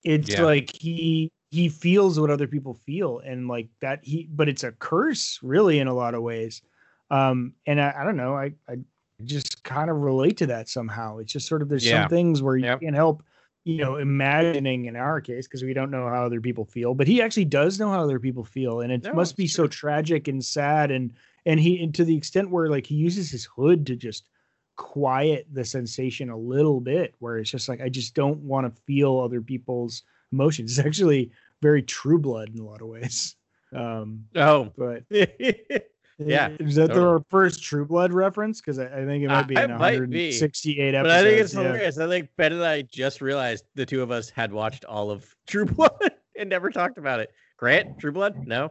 It's Yeah. like he he feels what other people feel, and like that he, but it's a curse really in a lot of ways. Um, and I, I don't know, I I just kind of relate to that somehow. It's just sort of there's Yeah. some things where you Yep. can't help you know imagining in our case because we don't know how other people feel but he actually does know how other people feel and it No, must be it's so tragic and sad and and he and to the extent where like he uses his hood to just quiet the sensation a little bit where it's just like i just don't want to feel other people's emotions it's actually very true blood in a lot of ways um Oh, but Yeah, is that totally. our first true blood reference because I, I think it might be it in might be. 168 but I think it's yeah. hilarious. I think Ben and I just realized the two of us had watched all of True Blood and never talked about it. Grant, True Blood? No.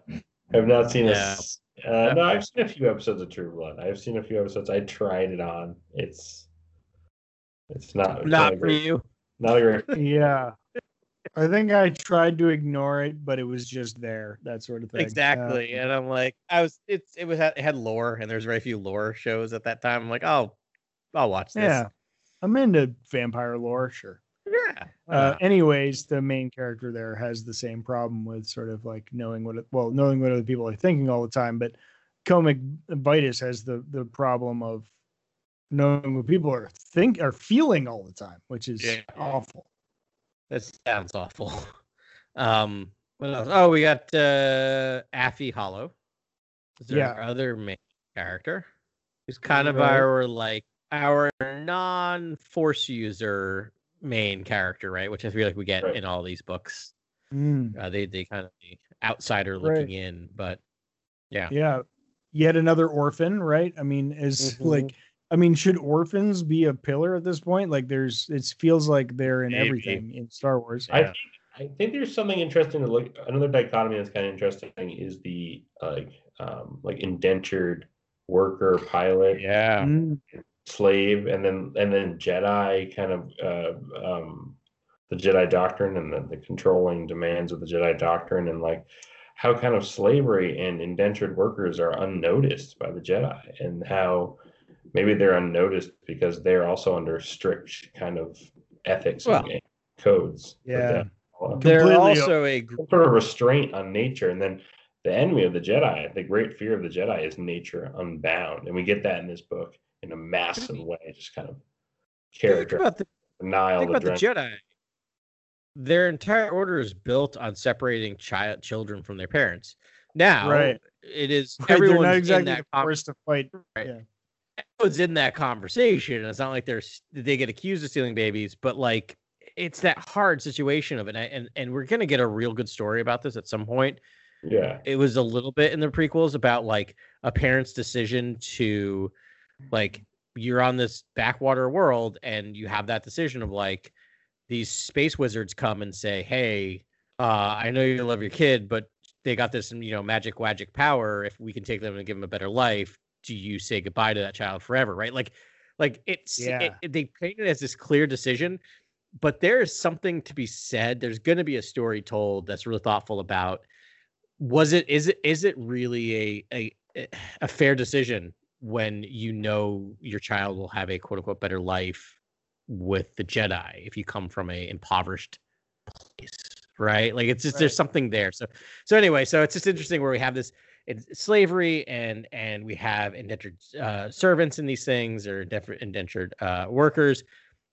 I've not seen Yeah. this. Uh, no, I've seen a few episodes of True Blood. I've seen a few episodes. I tried it on. It's it's not it's Not for great, you. not a great. yeah i think i tried to ignore it but it was just there that sort of thing Exactly. Uh, and I'm like, I was it's it was it had lore and there's very few lore shows at that time. I'm like, oh, I'll watch this. yeah i'm into vampire lore sure Yeah. uh, anyways the main character there has the same problem with sort of like knowing what it, well knowing what other people are thinking all the time but Cohmac Vitus has the the problem of knowing what people are think are feeling all the time which is Yeah. awful That sounds awful. Um, what else? Oh, we got uh Affie Hollow. Is there Yeah. other main character? Who's kind of Right. our like our non-force user main character, right? Which I feel like we get Right. in all these books. Mm, Uh, they they kind of the outsider looking in, but yeah. yeah yet another orphan right i mean is Mhm. like I mean, should orphans be a pillar at this point? Like, there's it feels like they're in Maybe. everything in Star Wars. I think I think there's something interesting to look. Another dichotomy that's kind of interesting is the like um like indentured worker pilot Yeah. Mm, slave and then and then Jedi kind of uh, um, the Jedi doctrine and the, the controlling demands of the Jedi doctrine and like how kind of slavery and indentured workers are unnoticed by the Jedi and how maybe they're unnoticed because they're also under strict kind of ethics Well, and codes. yeah. they follow. They're uh, also a gr- sort of restraint on nature and then the enemy of the Jedi, the great fear of the Jedi is nature unbound. And we get that in this book in a massive way, just kind of think character about the Nihil think about the Jedi. Their entire order is built on separating child children from their parents. Now, Right. it is Right, everyone's not in exactly that con- forced to fight. Right. Yeah. Everyone's in that conversation. It's not like they're they get accused of stealing babies, but like it's that hard situation of it. And and, and we're gonna get a real good story about this at some point. Yeah, It was a little bit in the prequels about like a parent's decision to like you're on this backwater world and you have that decision of like these space wizards come and say, "Hey, uh, I know you love your kid, but they got this, you know, magic magic power. If we can take them and give them a better life, do you say goodbye to that child forever?" Right? Like, like it's Yeah. it, it- they paint it as this clear decision, but there is something to be said. There's going to be a story told that's really thoughtful about was it is it is it really a a a fair decision when you know your child will have a quote unquote better life with the Jedi if you come from a impoverished place, right? Like it's just there's something there. So so anyway, so it's just interesting where we have this slavery and and we have indentured uh, servants in these things or indentured, indentured uh, workers.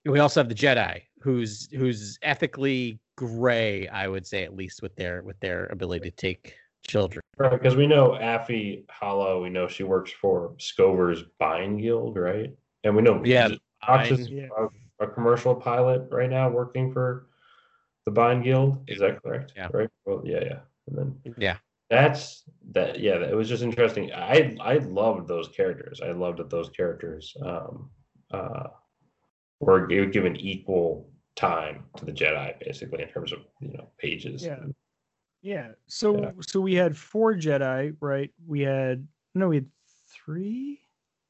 And we also have the Jedi, who's who's ethically gray, I would say, at least with their with their ability to take children. Right, because we know Affie Hollow, we know she works for Scover's Byne Guild, right? And we know Yeah, Fox is Yeah. a, a commercial pilot right now working for the Byne Guild. Is that correct? Yeah. Right. Well, yeah, yeah. And then Yeah. That's that. Yeah, it was just interesting. I I loved those characters. I loved that those characters um, uh, were gi- given equal time to the Jedi, basically in terms of you know pages. Yeah. Yeah. So Yeah. so we had four Jedi, right? We had no, we had three,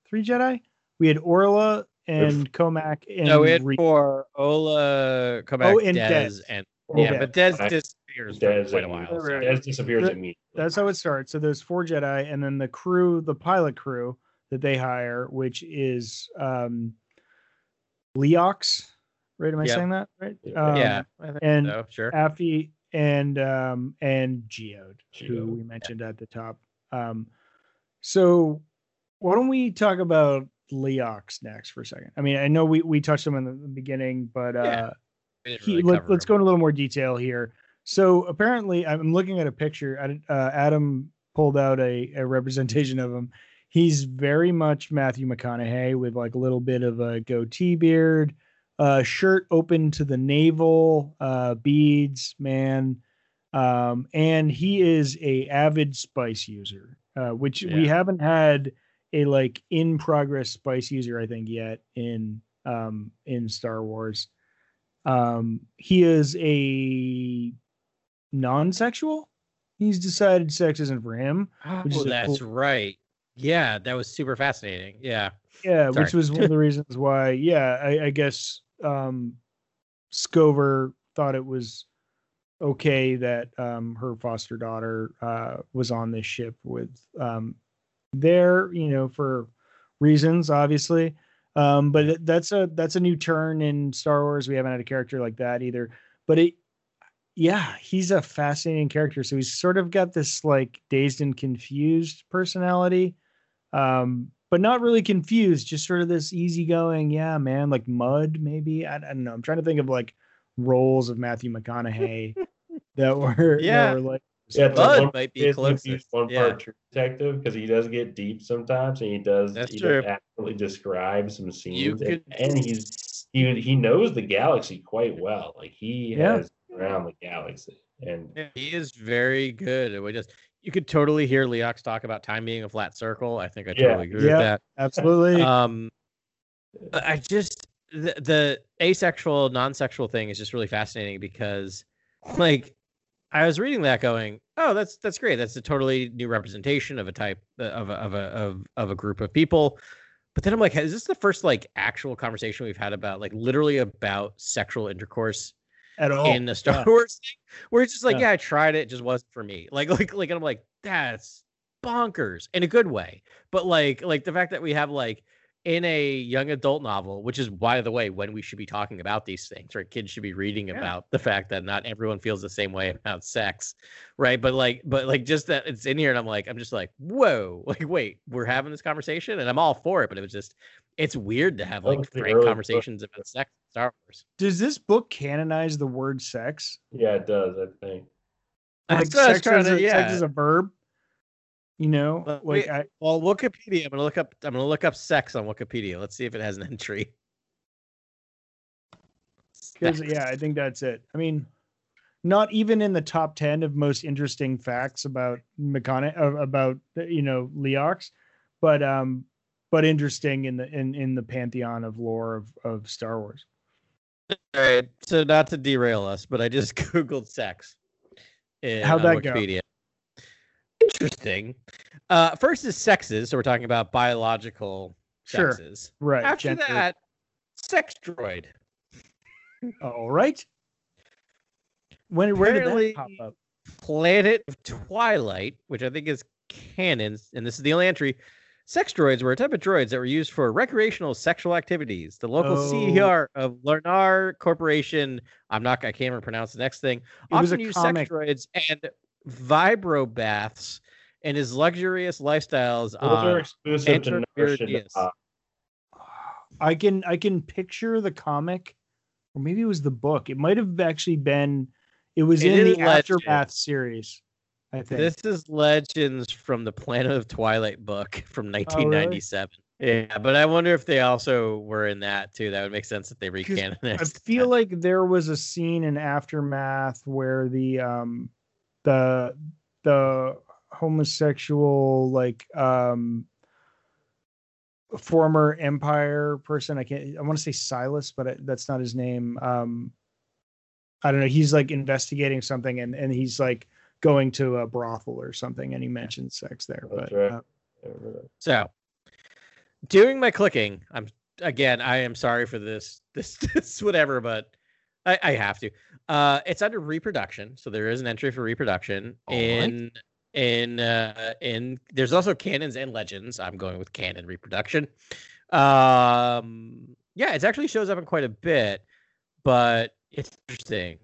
three Jedi. We had Orla and Cohmac and no, it Re- for Orla, Cohmac, Oh, and Dez, Dez. and Or yeah, Dez. but Dez I- disappears for quite a while. Right. Dez disappears That- immediately. That's how it starts. So there's four Jedi, and then the crew, the pilot crew that they hire, which is um Leox, right? Am I Yep. saying that right? Yeah. Um, yeah, and so, sure. Affie and um and Geode, who we mentioned at the top. Um so why don't we talk about Leox next for a second? I mean, I know we we touched him in the beginning, but uh Yeah, We he, really let, us go into a little more detail here. So apparently, I'm looking at a picture. Uh, Adam pulled out a, a representation of him. He's very much Matthew McConaughey with like a little bit of a goatee beard, uh, shirt open to the navel, uh, beads, man, um, and he is a avid spice user, uh, which we haven't had a like in progress spice user, I think, yet in um, in Star Wars. Um, he is a non-sexual. He's decided sex isn't for him. Oh, that's cool- right. Yeah, that was super fascinating. Yeah. Yeah, which was one of the reasons why. Yeah, I, I guess um, Scover thought it was okay that um, her foster daughter uh, was on this ship with um, there, you know, for reasons, obviously. Um, but that's a that's a new turn in Star Wars. We haven't had a character like that either. But it, yeah, he's a fascinating character. So he's sort of got this like dazed and confused personality um but not really confused just sort of this easygoing yeah man like mud maybe I, I don't know i'm trying to think of like roles of matthew mcconaughey that were Yeah. that were like Yeah, it's Bud one, might be it's like closest, one yeah. part true detective because he does get deep sometimes, and he does That's he true. does actually describe some You scenes, and, could and he's he he knows the galaxy quite well. Like he Yeah. has around the galaxy, and Yeah, he is very good. We just you could totally hear Leox talk about time being a flat circle. I think I Yeah. totally agree Yeah. with that. absolutely um i just the, the asexual non-sexual thing is just really fascinating because like i was reading that going oh that's that's great that's a totally new representation of a type uh, of a, of a of, of a group of people but then i'm like is this the first like actual conversation we've had about like literally about sexual intercourse at all in the Star Yeah. Wars thing, where it's just like, Yeah. yeah. I tried it, it just wasn't for me. Like, like, like, and I'm like, that's bonkers in a good way. But like, like the fact that we have like in a young adult novel, which is by the way, when we should be talking about these things, right? Kids should be reading Yeah. about the fact that not everyone feels the same way about sex, right? But like, but like, just that it's in here, and I'm like, I'm just like, whoa, like, wait, we're having this conversation, and I'm all for it, but it was just, it's weird to have like frank conversations about sex in Star Wars. does this book canonize the word sex yeah, it does. I think. like I was sex, trying as to- a, yeah. sex as a verb you know But like we- I, Well, Wikipedia. I'm gonna look up. I'm gonna look up sex on Wikipedia. Let's see if it has an entry. 'cause, Sex. yeah i think that's it i mean not even in the top 10 of most interesting facts about McConaughey about you know Leox, but um but interesting in the in in the pantheon of lore of of Star Wars. All right. So not to derail us, but I just googled sex. In, How'd that go? Interesting. Uh, first is sexes, so we're talking about biological Sure. sexes. Right. After gender. that, sex droid. All right. When where did that pop up? Planet of Twilight, which I think is canon, and this is the only entry. Sex droids were a type of droids that were used for recreational sexual activities. The local Oh. CER of Larnar Corporation, I'm not, I can't even pronounce the next thing, It was a often used comic. sex droids and vibro baths in his luxurious lifestyles Those are on exclusive to Enter uh, I can I can picture the comic, or maybe it was the book. It might have actually been. It was It in is the Legend. Aftermath series. I think. This is Legends from the Planet of Twilight book from Oh, 1997. Yeah, but I wonder if they also were in that too. That would make sense that they 'Cause recanonized. I feel like there was a scene in Aftermath where the um the the homosexual like um former empire person i can't i want to say silas but I, that's not his name um i don't know he's like investigating something and and he's like going to a brothel or something and he mentions sex there That's but right. uh, I remember that. So, doing my clicking, I'm again. I am sorry for this, this, this, whatever, but I, I have to. Uh, it's under reproduction, so there is an entry for reproduction All right. in in uh, in. There's also canons and legends. I'm going with canon reproduction. Um, yeah, it actually shows up in quite a bit, but it's interesting.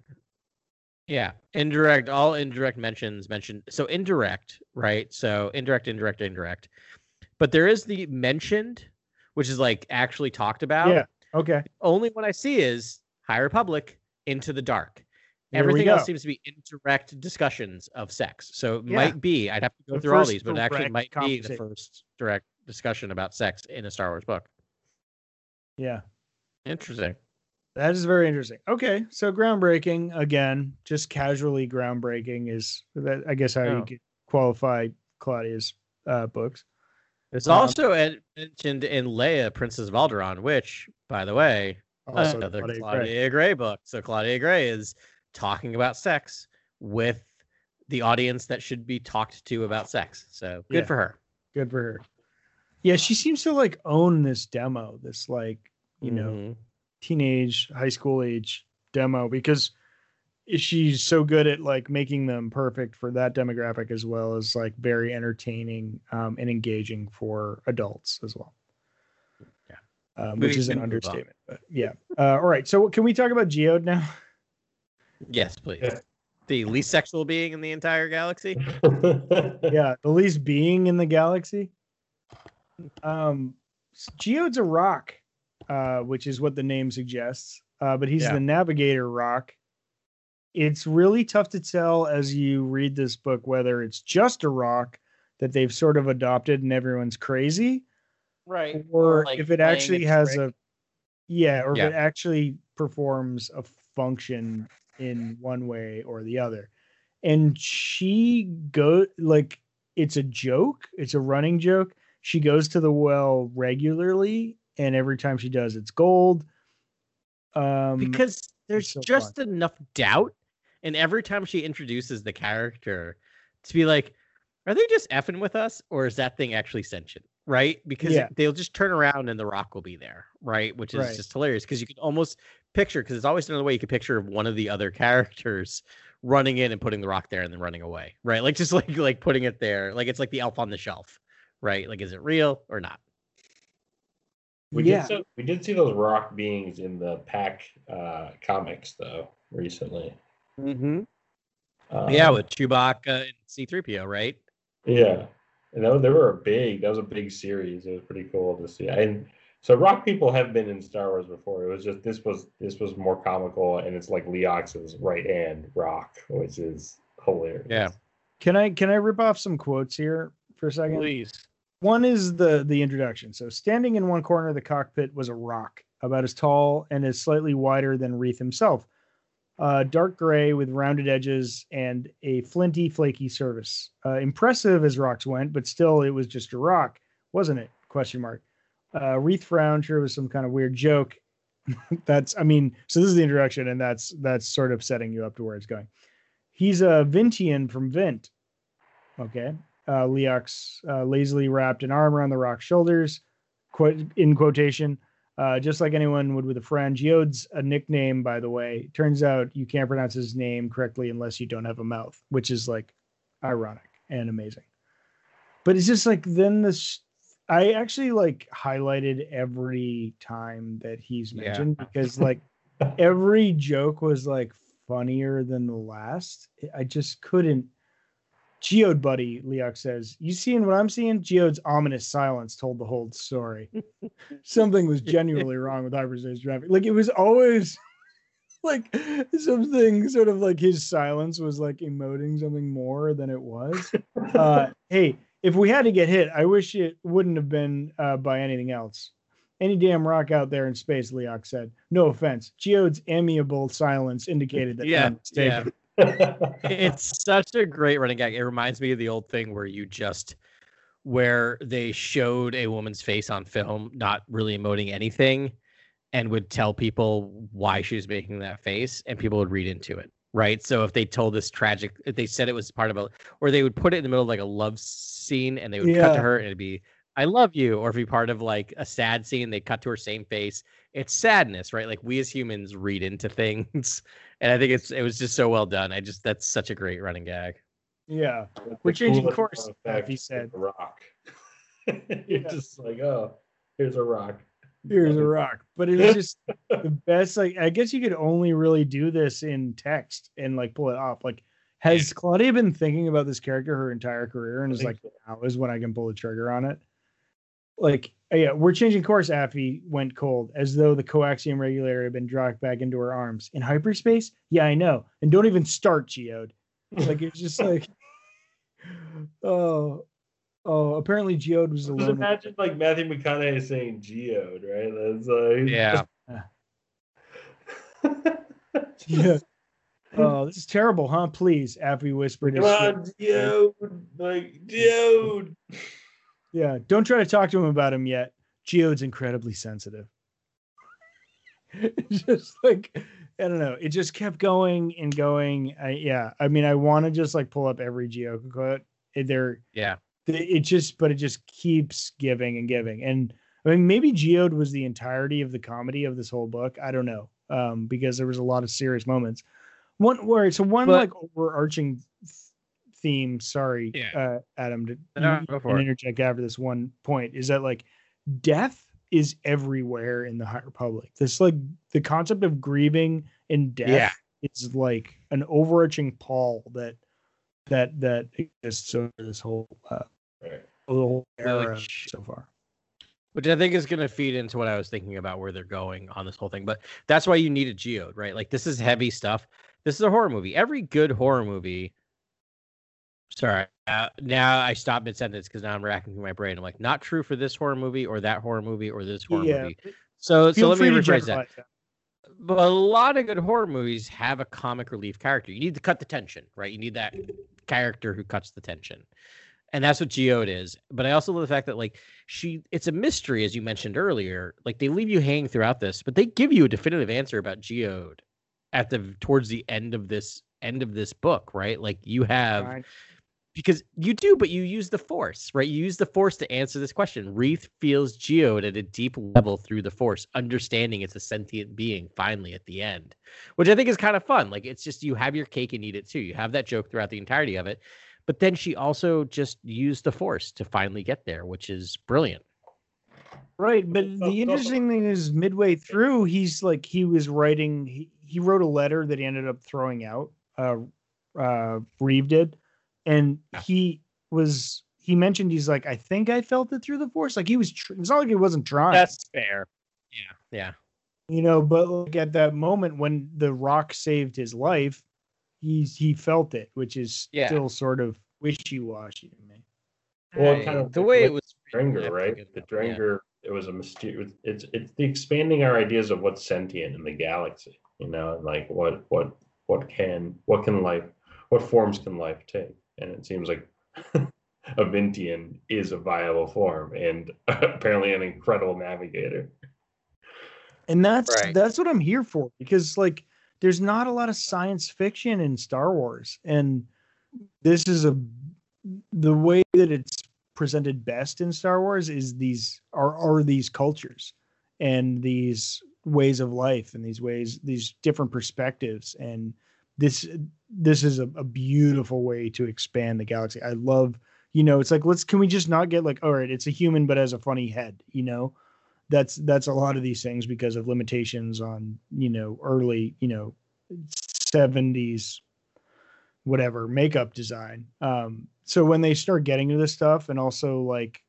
Yeah, indirect. All indirect mentions mentioned. So indirect, right? So indirect, indirect, indirect. But there is the mentioned, which is like actually talked about. yeah okay Only one I see is High Republic into the dark. There Everything else seems to be indirect discussions of sex. So it Yeah. might be. I'd have to go The through all these, but it actually might be the first direct discussion about sex in a Star Wars book. yeah Interesting. That is very interesting. Okay, so groundbreaking again, just casually groundbreaking is that I guess how Oh. you could qualify Claudia's uh, books. It's Um, also en- mentioned in Leia, Princess of Alderaan, which, by the way, Also, another Claudia Claudia, Gray. Gray. book. So Claudia Gray is talking about sex with the audience that should be talked to about sex. So good Yeah. for her. Good for her. Yeah, she seems to like own this demo, this like you know Mhm. Teenage, high school age demo because she's so good at like making them perfect for that demographic as well as like very entertaining um, and engaging for adults as well. Yeah. Um, We which is an can move on. understatement, but yeah. Uh, all right. So can we talk about Geode now? Yes, please. Yeah. The least sexual being in the entire galaxy. yeah, the least being in the galaxy. Um, Geode's a rock, uh, which is what the name suggests. Uh, but he's Yeah. the navigator rock. It's really tough to tell as you read this book whether it's just a rock that they've sort of adopted and everyone's crazy, Right. or if it actually has a yeah, or Yeah. if it actually performs a function in one way or the other. And she go like it's a joke, it's a running joke. She goes to the well regularly, and every time she does, it's gold. Um, because there's so just enough doubt and every time she introduces the character to be like are they just effing with us or is that thing actually sentient? Right? Because Yeah. they'll just turn around and the rock will be there right? Which is Right. just hilarious because you can almost picture because it's always another way you can picture one of the other characters running in and putting the rock there and then running away right? Like just like like putting it there. Like it's like the elf on the shelf right? Like is it real or not We Yeah. did so, we did see those rock beings in the pack uh, comics though recently. mm-hmm. Um, yeah with chewbacca and c3po right yeah, and that, was- they were a big. That was a big series. It was pretty cool to see. And so rock people have been in Star Wars before. It was just this was this was more comical, and it's like Leox's right hand rock, which is hilarious. Yeah. can I can I rip off some quotes here for a second? please One is the the introduction. So standing in one corner of the cockpit was a rock, about as tall and as slightly wider than Reath himself. Uh, dark gray with rounded edges and a flinty, flaky surface. Uh, impressive as rocks went, but still, it was just a rock, wasn't it? Question mark. Uh, Reath frowned, sure it was some kind of weird joke. that's I mean, so this is the introduction, and that's that's sort of setting you up to where it's going. He's a Vintian from Vint. Okay. Uh Leox uh, lazily wrapped an arm around the rock's shoulders, quote in quotation. Uh, just like anyone would with a friend. Geode's a nickname, by the way. Turns out you can't pronounce his name correctly unless you don't have a mouth, which is like ironic and amazing. But it's just like then this I actually like highlighted every time that he's Yeah. mentioned because like every joke was like funnier than the last. I just couldn't. Geode buddy, Leox says, You seeing what I'm seeing? Geode's ominous silence told the whole story. Something was genuinely wrong with hyperspace traffic. Like it was always like something sort of like his silence was like emoting something more than it was. Uh hey, if we had to get hit, I wish it wouldn't have been uh, by anything else. Any damn rock out there in space, Leox said. No offense. Geode's amiable silence indicated that Yeah, none was taken. It's such a great running gag. It reminds me of the old thing where you just where they showed a woman's face on film, not really emoting anything, and would tell people why she was making that face, and people would read into it. Right. So if they told this tragic, if they said it was part of a, or they would put it in the middle of like a love scene and they would cut to her and it'd be, I love you. Or if be part of like a sad scene, they cut to her same face. It's sadness, right? Like we as humans read into things. And I think it's, it was just so well done. I just, that's such a great running gag. Yeah. The We're changing coolest course, fun Matt, he said. rock. You're Yeah. just like, oh, here's a rock. Here's a rock. But it was just the best. Like, I guess you could only really do this in text and like pull it off. Like, has Claudia been thinking about this character her entire career and is like, so. now is when I can pull the trigger on it? Like, uh, yeah, we're changing course. Affie went cold as though the coaxium regulator had been dragged back into her arms. In hyperspace? Yeah, I know. And don't even start, Geode. Like, it's just like, oh, oh, apparently Geode was Just imagine like Matthew McConaughey saying geode, right? That's like Yeah. Yeah. Oh, this is terrible, huh? Please, Affy whispered. Come as she- on, geode, like geode. Yeah, don't try to talk to him about him yet. Geode's incredibly sensitive. Just like I don't know. It just kept going and going. I, yeah, I mean, I want to just like pull up every Geo quote. It- They're Yeah. it just, but it just keeps giving and giving. And I mean, maybe Geode was the entirety of the comedy of this whole book. I don't know, um, because there was a lot of serious moments. One where so one But- like overarching theme. Sorry, Yeah. uh, Adam, to No, go for can interject after this one point is that like death is everywhere in the High Republic. This like the concept of grieving and death Yeah. is like an overarching pall that that that exists over this whole uh, Right. the whole Well, like, era so far. which I think is going to feed into what I was thinking about where they're going on this whole thing. But that's why you need a geode, right? Like this is heavy stuff. This is a horror movie. Every good horror movie. Sorry, uh, now I stopped mid sentence because now I'm racking through my brain. I'm like, not true for this horror movie or that horror movie or this horror Yeah, movie. So, so let me rephrase that. that. But a lot of good horror movies have a comic relief character. You need to cut the tension, right? You need that character who cuts the tension. And that's what Geode is. But I also love the fact that like she it's a mystery, as you mentioned earlier. Like they leave you hanging throughout this, but they give you a definitive answer about Geode at the towards the end of this end of this book, right? Like you have Fine. Because you do, but you use the force, right? You use the force to answer this question. Reath feels Geode at a deep level through the force, understanding it's a sentient being finally at the end, which I think is kind of fun. Like it's just you have your cake and eat it too. You have that joke throughout the entirety of it, but then she also just used the force to finally get there, which is brilliant. Right, but the interesting thing is midway through, he's like he was writing. He, he wrote a letter that he ended up throwing out. Uh, uh, Reath did, and he was. He mentioned he's like, I think I felt it through the force. Like he was. Tr- it's not like he wasn't trying. That's fair. Yeah, yeah. you know. But like at that moment when the rock saved his life, he's he felt it, which is Yeah. still sort of wishy washy to me. Well, I- kind of the like- way it was Drengir, right? The enough, yeah. Drengir, it was a mysterious. It's it's the expanding our ideas of what's sentient in the galaxy. You know, and like what what what can what can life what forms can life take? And it seems like a Vintian is a viable form and apparently an incredible navigator. and that's Right. that's what I'm here for because like there's not a lot of science fiction in Star Wars, and this is a the way that it's presented best in Star Wars is these are are these cultures and these ways of life and these ways these different perspectives and this this is a, a beautiful way to expand the galaxy. I love you know it's like let's can we just not get like all right it's a human but has a funny head you know that's that's a lot of these things because of limitations on you know early you know 70s whatever makeup design um so when they start getting to this stuff and also like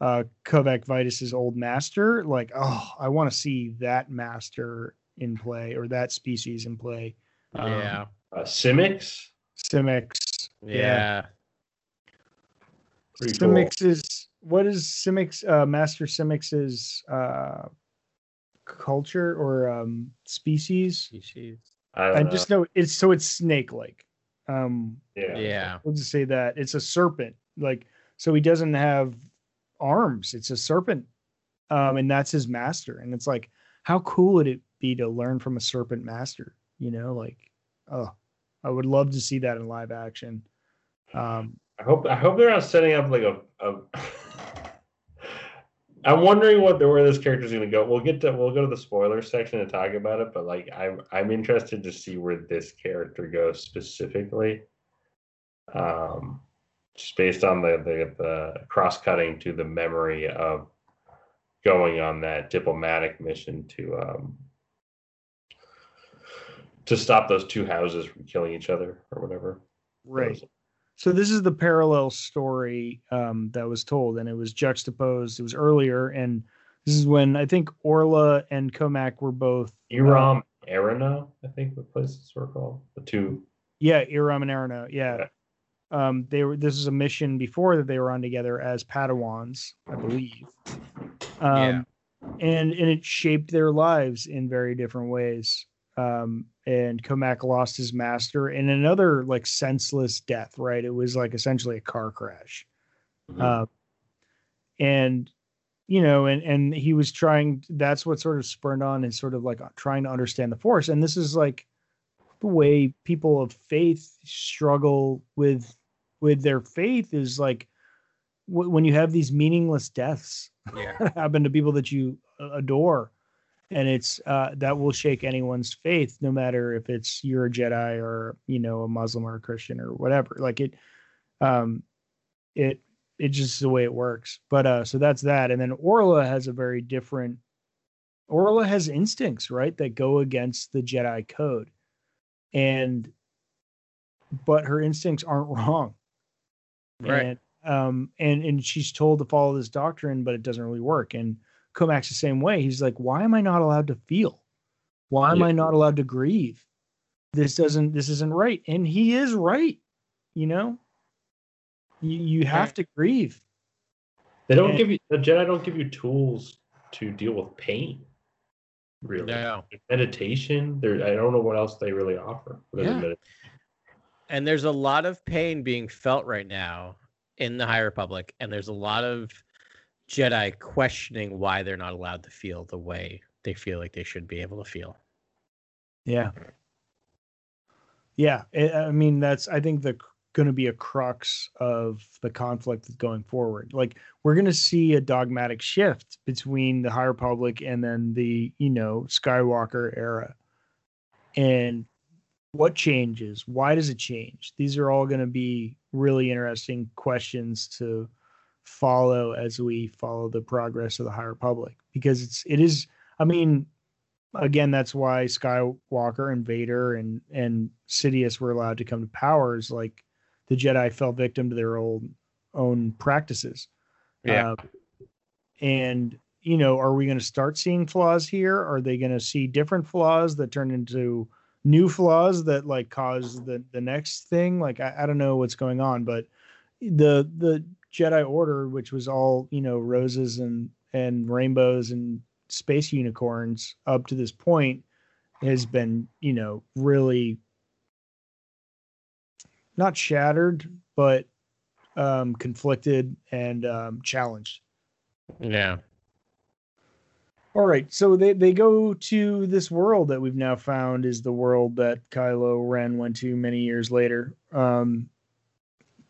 uh Cohmac Vitus's old master like oh i want to see that master in play or that species in play Um, yeah. Uh, Simics, Simics. Yeah. pretty cool. Is what is Simics uh Master Simics's uh culture or um species? Species. I, don't I know. just know it's so it's snake like. Um yeah. Yeah. we'll just say that it's a serpent. Like so he doesn't have arms. It's a serpent. Um and that's his master. And it's like how cool would it be to learn from a serpent master? You know, like oh I would love to see that in live action. Um I hope I hope they're not setting up like a. a I'm wondering what the, where this character's going to go. We'll get to we'll go to the spoiler section and talk about it, but like I'm I'm interested to see where this character goes specifically. Um, just based on the the, the cross cutting to the memory of going on that diplomatic mission to um to stop those two houses from killing each other or whatever. right. So this is the parallel story um, that was told, and it was juxtaposed. It was earlier, and this is when I think Orla and Cohmac were both. Iram Arena, I think the places were called. The two. Yeah, Iram and Arana. Yeah. Um, they were. This is a mission before that they were on together as Padawans, I believe. Um, Yeah. And and it shaped their lives in very different ways. Um, and Cohmac lost his master in another like senseless death. Right. It was like essentially a car crash. Um, and you know, and and he was trying. That's what sort of spurned on is sort of like trying to understand the force. And this is like the way people of faith struggle with with their faith is like w- when you have these meaningless deaths Yeah. happen to people that you uh, adore and it's uh that will shake anyone's faith no matter if it's you're a jedi or you know a muslim or a christian or whatever. Like it um it it just the way it works. But uh so that's that. And then orla has a very different orla has instincts right that go against the jedi code. And but her instincts aren't wrong. Right. and um and and she's told to follow this doctrine but it doesn't really work. And Cohmac's the same way he's like why am i not allowed to feel why am Yeah. i not allowed to grieve this doesn't this isn't right and he is right you know you, you have to grieve They don't And- give you the Jedi don't give you tools to deal with pain. Really, No. meditation. There, I don't know what else they really offer. Yeah. medi- And there's a lot of pain being felt right now in the High Republic, and there's a lot of Jedi questioning why they're not allowed to feel the way they feel like they should be able to feel. yeah. Yeah i I mean that's i think the going to be a crux of the conflict going forward. Like we're going to see a dogmatic shift between the high republic and then the you know skywalker era. And what changes? Why does it change? These are all going to be really interesting questions to follow as we follow the progress of the high republic because it's it is i mean again that's why skywalker and vader and and sidious were allowed to come to power is like the jedi fell victim to their old own practices. Yeah. Uh, and you know are we going to start seeing flaws here? Are they going to see different flaws that turn into new flaws that like cause the the next thing? Like I, I don't know what's going on but the the jedi order which was all you know roses and and rainbows and space unicorns up to this point has been you know really not shattered but um conflicted and um challenged Yeah. All right, so they, they go to this world that we've now found is the world that Kylo Ren went to many years later. Um,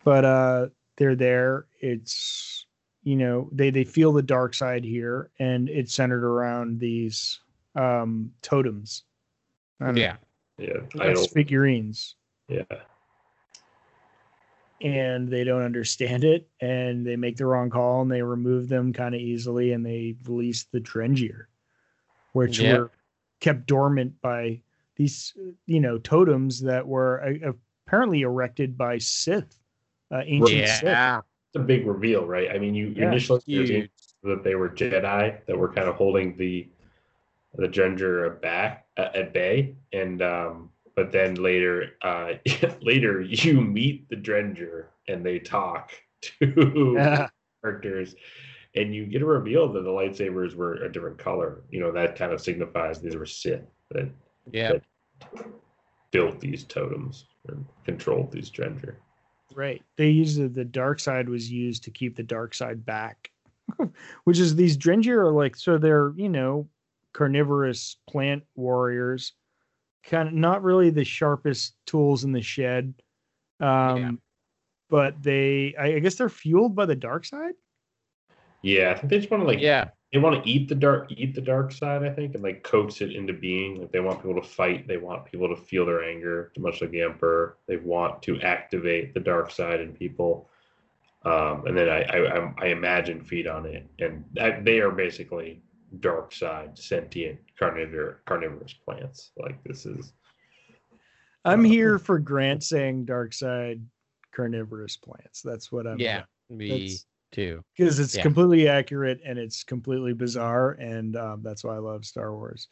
but uh, they're there. It's you know they they feel the dark side here, and it's centered around these um, totems. I know, Yeah. Yeah, like figurines, Yeah, and they don't understand it, and they make the wrong call, and they remove them kind of easily, and they release the Drengir, which Yeah. were kept dormant by these you know totems that were uh, apparently erected by Sith, uh, ancient Sith. Yeah. it's a big reveal, right? I mean, you Yeah, initially there's that they were Jedi that were kind of holding the the Ginger back uh, at bay, and um, but then later, uh, later you meet the Drengir and they talk to Yeah. characters, and you get a reveal that the lightsabers were a different color. You know that kind of signifies these were Sith that Yeah. built these totems and controlled these Drengir. Right. They used the, the dark side was used to keep the dark side back, which is these Drengir are like so they're you know carnivorous plant warriors, kind of not really the sharpest tools in the shed, um, Yeah. but they I, I guess they're fueled by the dark side. Yeah, I think they just want to like Yeah. They want to eat the dark eat the dark side i think and like coax it into being like they want people to fight they want people to feel their anger much like the emperor they want to activate the dark side in people um, and then I, I I- I imagine feed on it and that, they are basically dark side sentient carnivore carnivorous plants like this is I'm here for Grant saying dark side carnivorous plants. That's what I'm. Yeah. Me That's- too. because it's Yeah. completely accurate and it's completely bizarre and um, that's why i love star wars.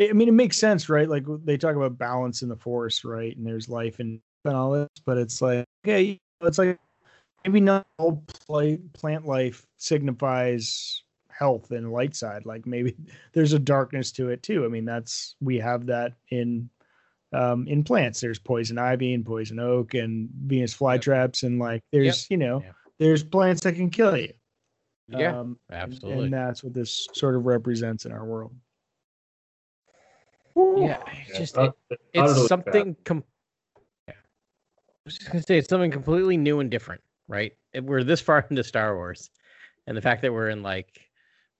I I mean it makes sense right? Like they talk about balance in the force right? And there's life and, and all this but it's like okay it's like maybe not all play, plant life signifies health and light side. Like maybe there's a darkness to it too. I mean that's we have that in um in plants. There's poison ivy and poison oak and venus flytraps and like there's you know Yeah. There's plants that can kill you Yeah. um, and- absolutely. And, that's what this sort of represents in our world. yeah. It's just not- it, it's really something com- yeah. I was just gonna say it's something completely new and different, right? If we're this far into Star Wars, and the fact that we're in like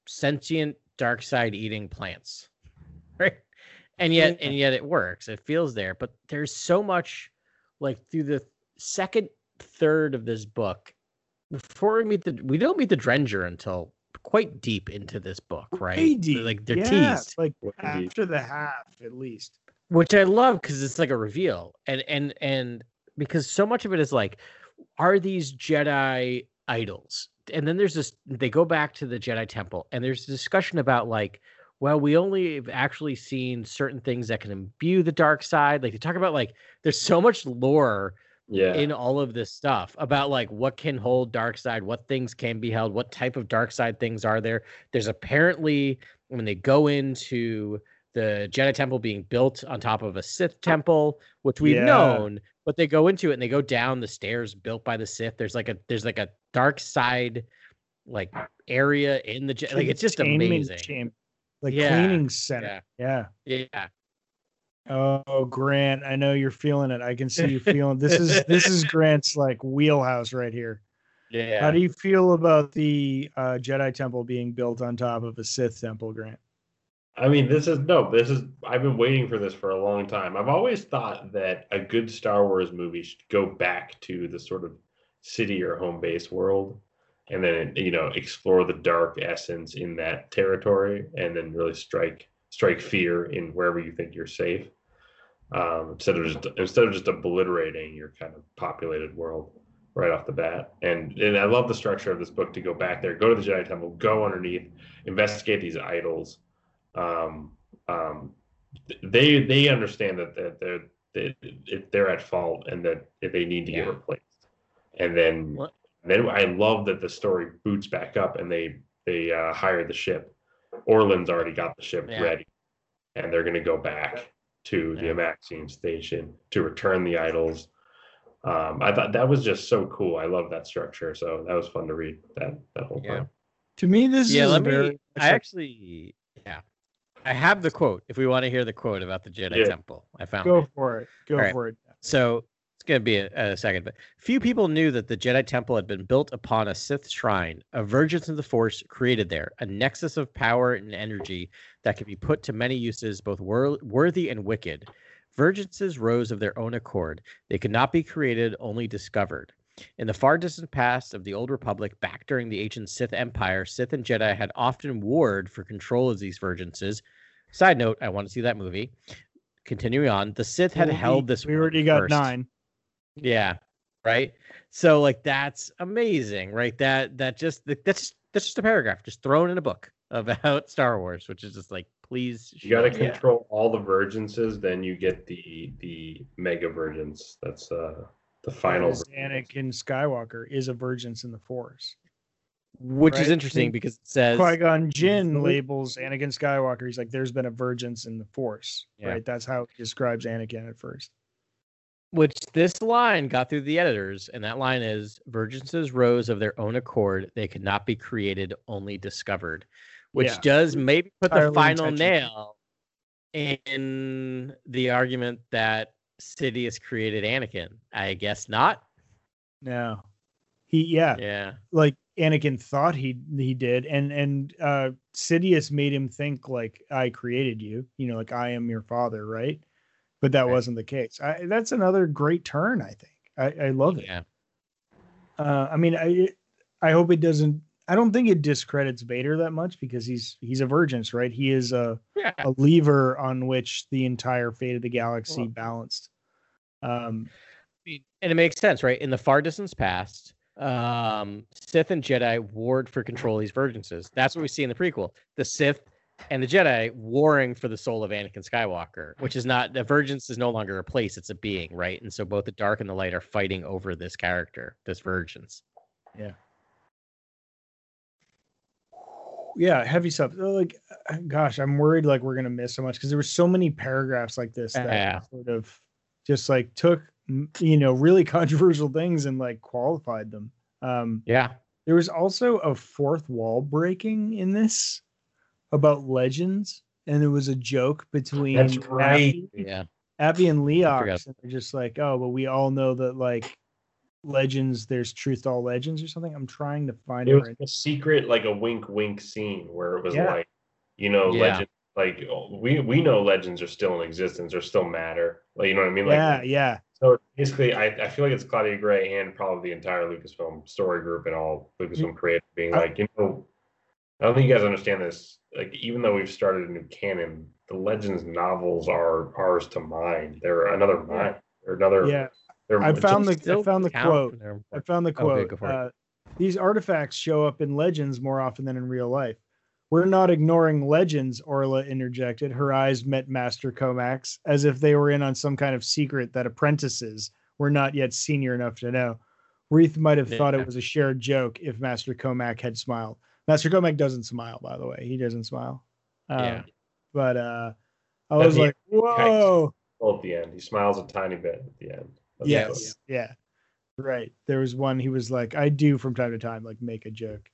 sentient dark side eating plants, right? And yet, and yet it works. It feels there, but there's so much like through the second third of this book before we meet the we don't meet the Drengir until quite deep into this book, right? Way deep. Like they're Yeah, teased like after the half at least. which I love because it's like a reveal, and and and because so much of it is like, are these Jedi idols? And then there's this. They go back to the Jedi Temple, and there's a discussion about like, well, we only have actually seen certain things that can imbue the dark side. Like they talk about like, there's so much lore yeah in all of this stuff about like what can hold dark side, what things can be held, what type of dark side things are there. There's apparently when they go into the Jedi temple being built on top of a Sith temple, which we've Yeah. known, but they go into it and they go down the stairs built by the Sith. There's like a there's like a dark side like area in the like it's just amazing. like Yeah, cleaning center. Yeah. Yeah. Oh, Grant, I know you're feeling it. I can see you feeling. This is this is Grant's like wheelhouse right here. Yeah. How do you feel about the uh, Jedi temple being built on top of a Sith temple, Grant? I mean, this is no, this is I've been waiting for this for a long time. I've always thought that a good Star Wars movie should go back to the sort of city or home base world and then you know explore the dark essence in that territory and then really strike strike fear in wherever you think you're safe. Um, instead of just instead of just obliterating your kind of populated world right off the bat. And and I love the structure of this book to go back there, go to the Jedi Temple, go underneath, investigate these idols um, um, they they understand that that they're they, they're at fault and that they need to Yeah. get replaced. And then What- then I love that the story boots back up and they they uh, hire the ship. Orland's already got the ship Yeah. ready, and they're going to go back to Yeah. the Amaxine station to return the idols. Um, I thought that was just so cool. I love that structure. So that was fun to read that that whole Yeah. time. To me, this yeah, is let very me. I actually, yeah, I have the quote. If we want to hear the quote about the Jedi Yeah. Temple, I found Go it. for it. Go All right. for it. So it's going to be a, a second, but few people knew that the Jedi Temple had been built upon a Sith shrine, a vergence of the Force created there, a nexus of power and energy that could be put to many uses, both wor- worthy and wicked. Vergences rose of their own accord. They could not be created, only discovered. In the far distant past of the Old Republic, back during the ancient Sith Empire, Sith and Jedi had often warred for control of these vergences. Side note, I want to see that movie. Continuing on, the Sith had Well, held this. We already got first. nine. Yeah. Right. So like that's amazing, right? That that just that's just that's just a paragraph just thrown in a book about Star Wars, which is just like please. You got to shut up. control all the vergences, then you get the the mega vergence. That's uh the final. Because Anakin Skywalker is a vergence in the Force. which is interesting because it says Qui Gon Jinn labels Anakin Skywalker. He's like, "There's been a vergence in the Force." Yeah. Right. That's how he describes Anakin at first. Which this line got through the editors, and that line is Vergences rose of their own accord. They could not be created, only discovered. Which Yeah. does maybe put the final nail in the argument that Sidious created Anakin. I guess not. No. He yeah, Yeah. like Anakin thought he he did, and and uh Sidious made him think like I created you, you know, like I am your father, right? But that Right. wasn't the case. I, that's another great turn. I think I, I love it. Yeah. Uh, I mean, I I hope it doesn't. I don't think it discredits Vader that much because he's he's a vergence, right? He is a Yeah. a lever on which the entire fate of the galaxy Well- balanced. Um, and it makes sense, right? In the far distance past, um, Sith and Jedi warred for control of these vergences. That's what we see in the prequel. The Sith and the Jedi warring for the soul of Anakin Skywalker, which is not the vergence is no longer a place; it's a being, right? And so both the dark and the light are fighting over this character, this vergence. yeah, Yeah, heavy stuff. Like, gosh, I'm worried like we're gonna miss so much because there were so many paragraphs like this that Yeah. sort of just like took you know really controversial things and like qualified them. Um, Yeah, There was also a fourth wall breaking in this about legends, and it was a joke between That's right. Affie, yeah, Affie and forgot. Leox, and they're just like, oh, but we all know that like legends, there's truth to all legends or something. I'm trying to find it. It was right. a secret, like a wink, wink scene where it was Yeah. like, you know, Yeah. legend. Like we we know legends are still in existence or still matter. Like you know what I mean? Like yeah, yeah, So basically, I, I feel like it's Claudia Gray and probably the entire Lucasfilm story group and all Lucasfilm mm. creators being I- like, you know, I don't think you guys understand this. Like, even though we've started a new canon, the Legends novels are ours to mine. They're another mine. They're another. yeah. They're I found the I found the quote. I found the quote. go for it. uh, These artifacts show up in legends more often than in real life. We're not ignoring legends, Orla interjected. Her eyes met Master Cohmac's as if they were in on some kind of secret that apprentices were not yet senior enough to know. Reath might have thought it was a shared joke if Master Cohmac had smiled. Master Cohmac doesn't smile, by the way. He doesn't smile. Um, Yeah. But uh, I At was the like, whoa. at the end. He smiles a tiny bit at the end. That's Yes. Yeah. Right. There was one he was like, I do from time to time, like make a joke.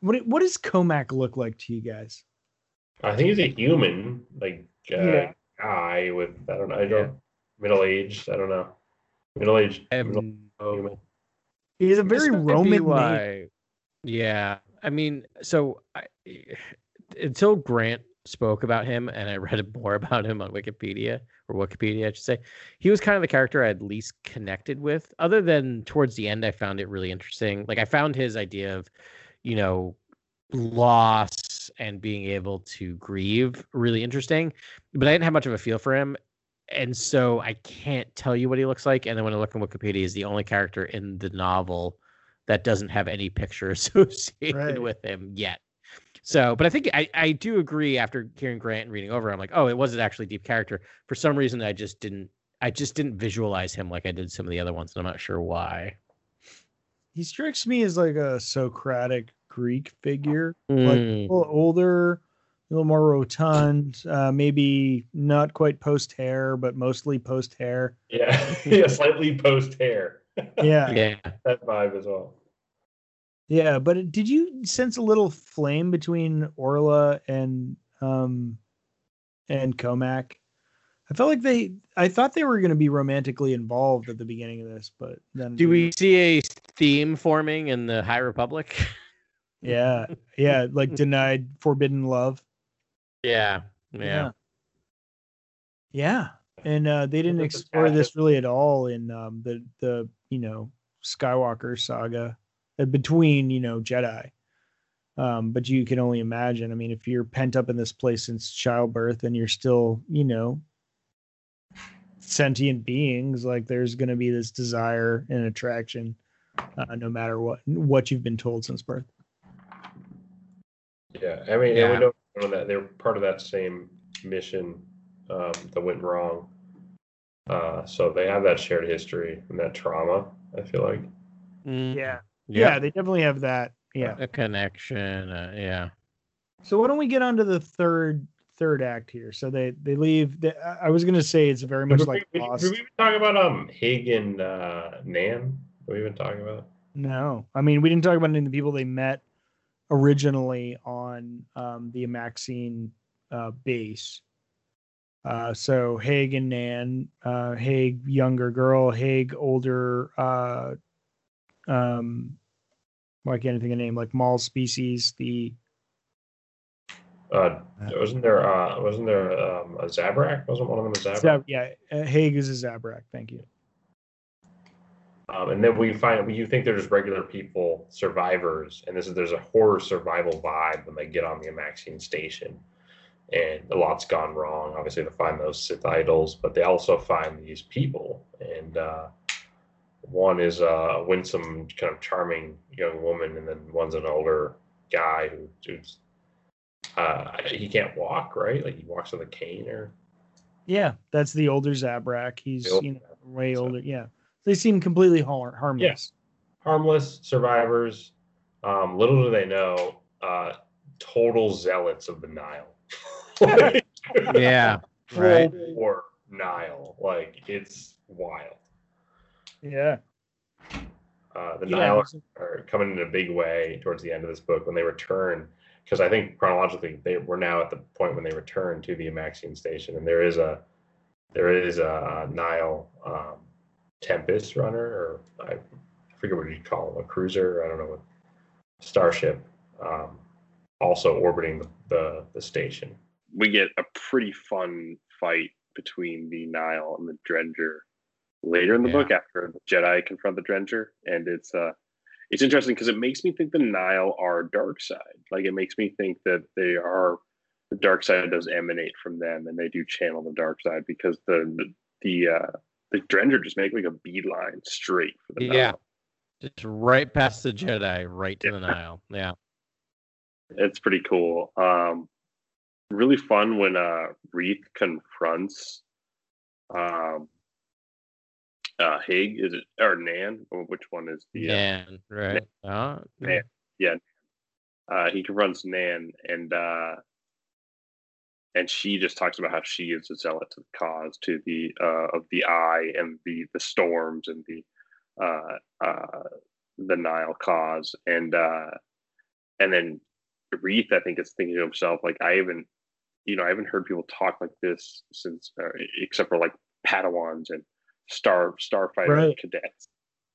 What what does Cohmac look like to you guys? I think he's a human, like uh, Yeah. guy with I don't know, I don't middle aged. I don't know, middle aged. Um, human. He's a very might be Roman name. why- Yeah, I mean, so I, until Grant spoke about him, and I read more about him on Wikipedia or Wikipedia, I should say, he was kind of the character I'd least connected with. Other than towards the end, I found it really interesting. Like I found his idea of, you know, loss and being able to grieve really interesting, but I didn't have much of a feel for him. And so I can't tell you what he looks like. And then when I look on Wikipedia, he's the only character in the novel that doesn't have any picture associated Right. with him yet. So, but I think I, I do agree after hearing Grant and reading over, I'm like, oh, it was an actually deep character. For some reason, I just didn't, I just didn't visualize him like I did some of the other ones, and I'm not sure why. He strikes me as like a Socratic Greek figure, like Mm, a little older, a little more rotund, uh, maybe not quite post hair, but mostly post hair. Yeah, yeah, slightly post hair. Yeah. yeah, that vibe as well. Yeah, but did you sense a little flame between Orla and um and Cohmac. I felt like they I thought they were going to be romantically involved at the beginning of this, but then Do we see a theme forming in the High Republic? Yeah. Yeah, like denied forbidden love. yeah, yeah. Yeah. And uh they didn't Look at the explore this really at all in um the the, you know, Skywalker saga uh, between, you know, Jedi. Um but you can only imagine. I mean, if you're pent up in this place since childbirth and you're still, you know, sentient beings, like there's going to be this desire and attraction uh, no matter what what you've been told since birth. Yeah, I mean, and Yeah. we know know that they're part of that same mission um, that went wrong. Uh, so they have that shared history and that trauma. I feel like. Mm, Yeah. yeah. Yeah, they definitely have that. Yeah. A connection. Uh, yeah. So why don't we get on to the third third act here? So they they leave. They, I I was gonna say it's very much Did like we, Lost. did we even talk about um Hig and uh, Nan? Did we even talk about? No, I mean we didn't talk about any of the people they met originally on um, the Amaxine uh, base. Uh, so Hague and Nan, uh, Hague younger girl, Hague older. Uh, um, why can't think of the name? Like Maul species. The Uh, wasn't there? Uh, wasn't there um, a Zabrak? Wasn't one of them a Zabrak? Zab- yeah, uh, Hague is a Zabrak. Thank you. Um, and then we find you think they're just regular people, survivors, and this is there's a horror survival vibe when they get on the Amaxine station, and a lot's gone wrong. Obviously, they find those Sith idols, but they also find these people, and uh, one is a winsome, kind of charming young woman, and then one's an older guy who, who's uh, he can't walk, right? Like he walks with a cane, or Yeah, that's the older Zabrak. He's older you know way so- older. Yeah, they seem completely har- harmless. harmless survivors. Um, little do they know, uh, total zealots of the Nihil. Yeah. Full Right. war Nihil. Like it's wild. Yeah, Uh, the yeah. Nihil are coming in a big way towards the end of this book when they return. Because I think chronologically they we're now at the point when they return to the Amaxine station, and there is a there is a Nihil um, Tempest runner, or I forget what you call them, a cruiser. I don't know what starship, um, also orbiting the, the the station. We get a pretty fun fight between the Nihil and the Drengir later in the Yeah. book after the Jedi confront the Drengir, and it's uh it's interesting because it makes me think the Nihil are dark side. Like it makes me think that they are the dark side does emanate from them, and they do channel the dark side because the the the, uh, the Drengir just make like a beeline straight for the Yeah. Just right past the Jedi, right to the Nihil. Yeah. it's pretty cool. Um, really fun when uh, Reath confronts um, uh, Hig. Is it or Nan? Or which one is the? Uh, Man, right. Oh, Nan. uh, he confronts Nan, and uh, and she just talks about how she is a zealot to the cause, to the uh, of the eye and the the storms and the uh, uh, the Nihil cause, and uh, and then Reath, I think, is thinking to himself like, I haven't, you know, I haven't heard people talk like this since, uh, except for like Padawans and star starfighter Right. cadets,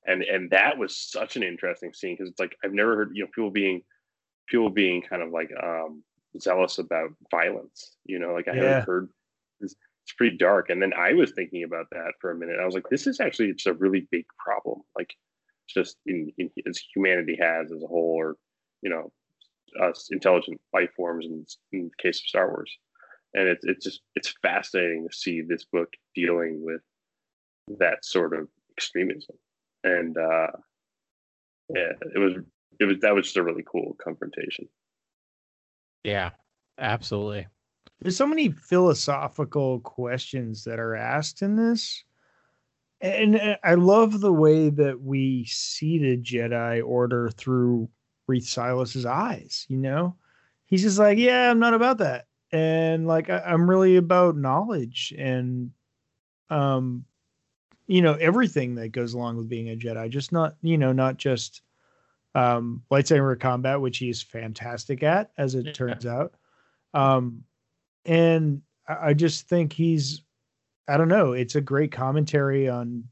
and and that was such an interesting scene because it's like I've never heard you know people being people being kind of like um zealous about violence you know like i Yeah. haven't heard it's, it's pretty dark and then i was thinking about that for a minute i was like this is actually it's a really big problem like just in, in as humanity has as a whole or you know us intelligent life forms in, in the case of star wars and it's it's just it's fascinating to see this book dealing with that sort of extremism and uh yeah it was it was that was just a really cool confrontation Yeah. Absolutely. there's so many philosophical questions that are asked in this and i love the way that we see the jedi order through Reath Silas's eyes you know? He's just like yeah i'm not about that. And like I, i'm really about knowledge and um you know everything that goes along with being a jedi just not you know not just um lightsaber combat which he's fantastic at as it Yeah. turns out. Um and I, I just think he's I don't know, it's a great commentary on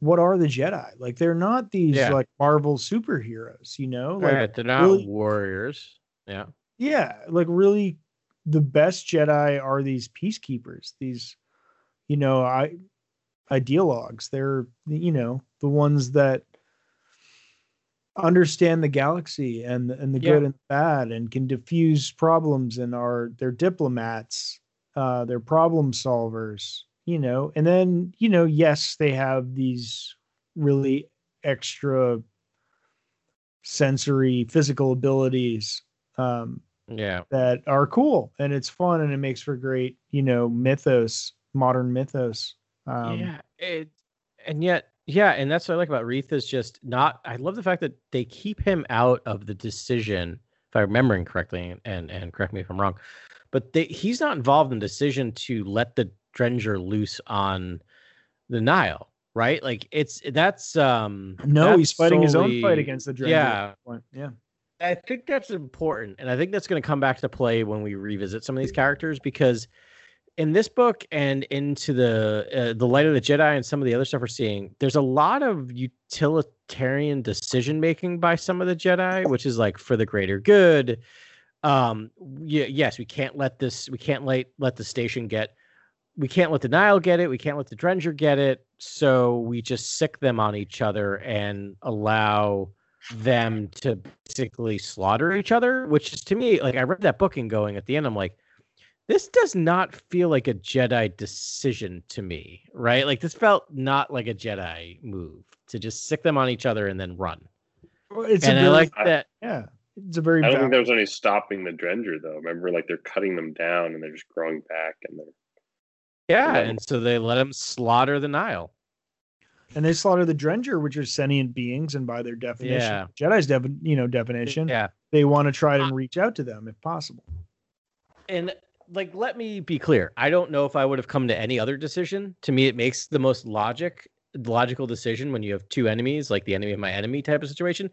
what are the Jedi? Like they're not these Yeah. like Marvel superheroes, you know? Like Right, they're not really- warriors. Yeah. yeah, like really the best Jedi are these peacekeepers, these you know, I ideologues. They're you know, the ones that understand the galaxy and and the Yeah. good and the bad and can diffuse problems and are they're diplomats, uh they're problem solvers, you know. And then, you know, yes, they have these really extra sensory physical abilities um Yeah. that are cool and it's fun and it makes for great you know mythos modern mythos um yeah. It and yet, yeah, and that's what I like about Reath is just not I love the fact that they keep him out of the decision, if I'm remembering correctly, and and, and correct me if I'm wrong, but they, he's not involved in the decision to let the Drengir loose on the Nihil, right? Like it's that's um no that's he's fighting his own fight against the Drengir Yeah, at that point. yeah I think that's important, and I think that's going to come back to play when we revisit some of these characters because in this book and into the uh, the light of the Jedi and some of the other stuff we're seeing, there's a lot of utilitarian decision making by some of the Jedi, which is like for the greater good. Um, y- yes, we can't let this, we can't let let the station get, we can't let the Nihil get it, we can't let the Drengir get it, so we just sick them on each other and allow them to basically slaughter each other, which is to me like I read that book and going at the end, I'm like, this does not feel like a Jedi decision to me, right? Like this felt not like a Jedi move to just sick them on each other and then run. Well, it's and a I very, like I- that. yeah it's a very I don't think there was any stopping the Drengir though. Remember, like they're cutting them down and they're just growing back and they're Yeah, Yeah. and so they let him slaughter the Nihil. and they slaughter the Drengir, which are sentient beings, and by their definition, Yeah. Jedi's defi- you know definition, Yeah. they want to try to uh, reach out to them if possible. and like let me be clear i don't know if i would have come to any other decision to me it makes the most logic logical decision when you have two enemies like the enemy of my enemy type of situation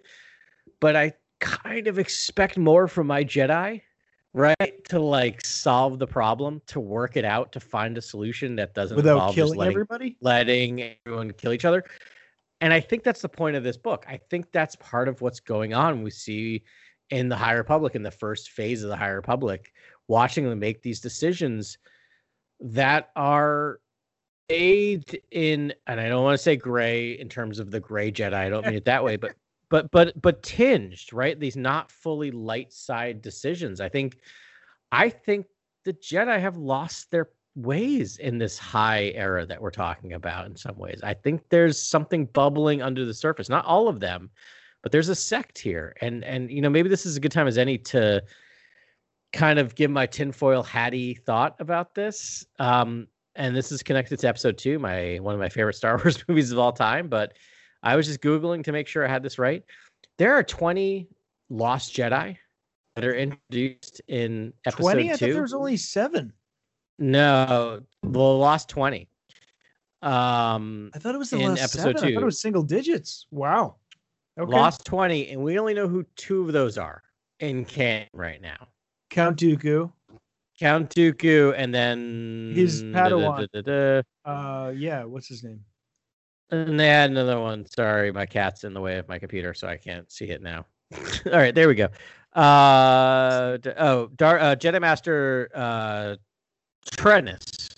but i kind of expect more from my jedi right to like solve the problem to work it out to find a solution that doesn't Without involve just killing letting, everybody, letting everyone kill each other. And i think that's the point of this book. I think that's part of what's going on. We see in the high republic in the first phase of the high republic watching them make these decisions that are bathed in and i don't want to say gray in terms of the gray jedi i don't mean it that way but but but but tinged right? These not fully light side decisions. I think i think the jedi have lost their ways in this high era that we're talking about in some ways i think there's something bubbling under the surface not all of them but there's a sect here and and you know maybe this is a good time as any to kind of give my tinfoil hatty thought about this. Um, and this is connected to episode two, my one of my favorite Star Wars movies of all time. But I was just googling to make sure I had this right. There are 20 Lost Jedi that are introduced in episode twenty. I thought two. there was only seven. No, the Lost 20. Um, I thought it was the In last episode seven. I thought it was single digits. Wow. Okay. Lost 20, and we only know who two of those are in canon right now. Count Dooku. Count Dooku, and then His da- da- Padawan. da- da- da. Uh, yeah. What's his name? And they had another one. Sorry, my cat's in the way of my computer, so I can't see it now. All right, there we go. Uh, oh, Dar- uh, Jedi Master uh, Trennis,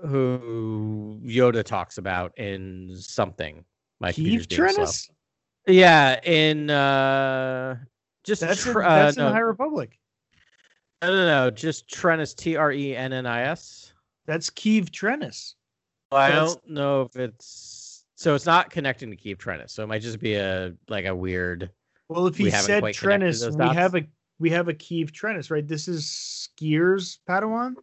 who Yoda talks about in something. My Keith slow. Trennis. Yeah, in uh, just That's in, tr- that's uh, in the High Republic. no, no, no, just Trennis, T R E N N I S. That's Keeve Trennis. I That's- don't know if it's so. It's not connecting to Keeve Trennis, so it might just be a like a weird. Well, if he haven't said quite Trennis, we have a we have a Keeve Trennis, right? This is Sskeer's Padawan.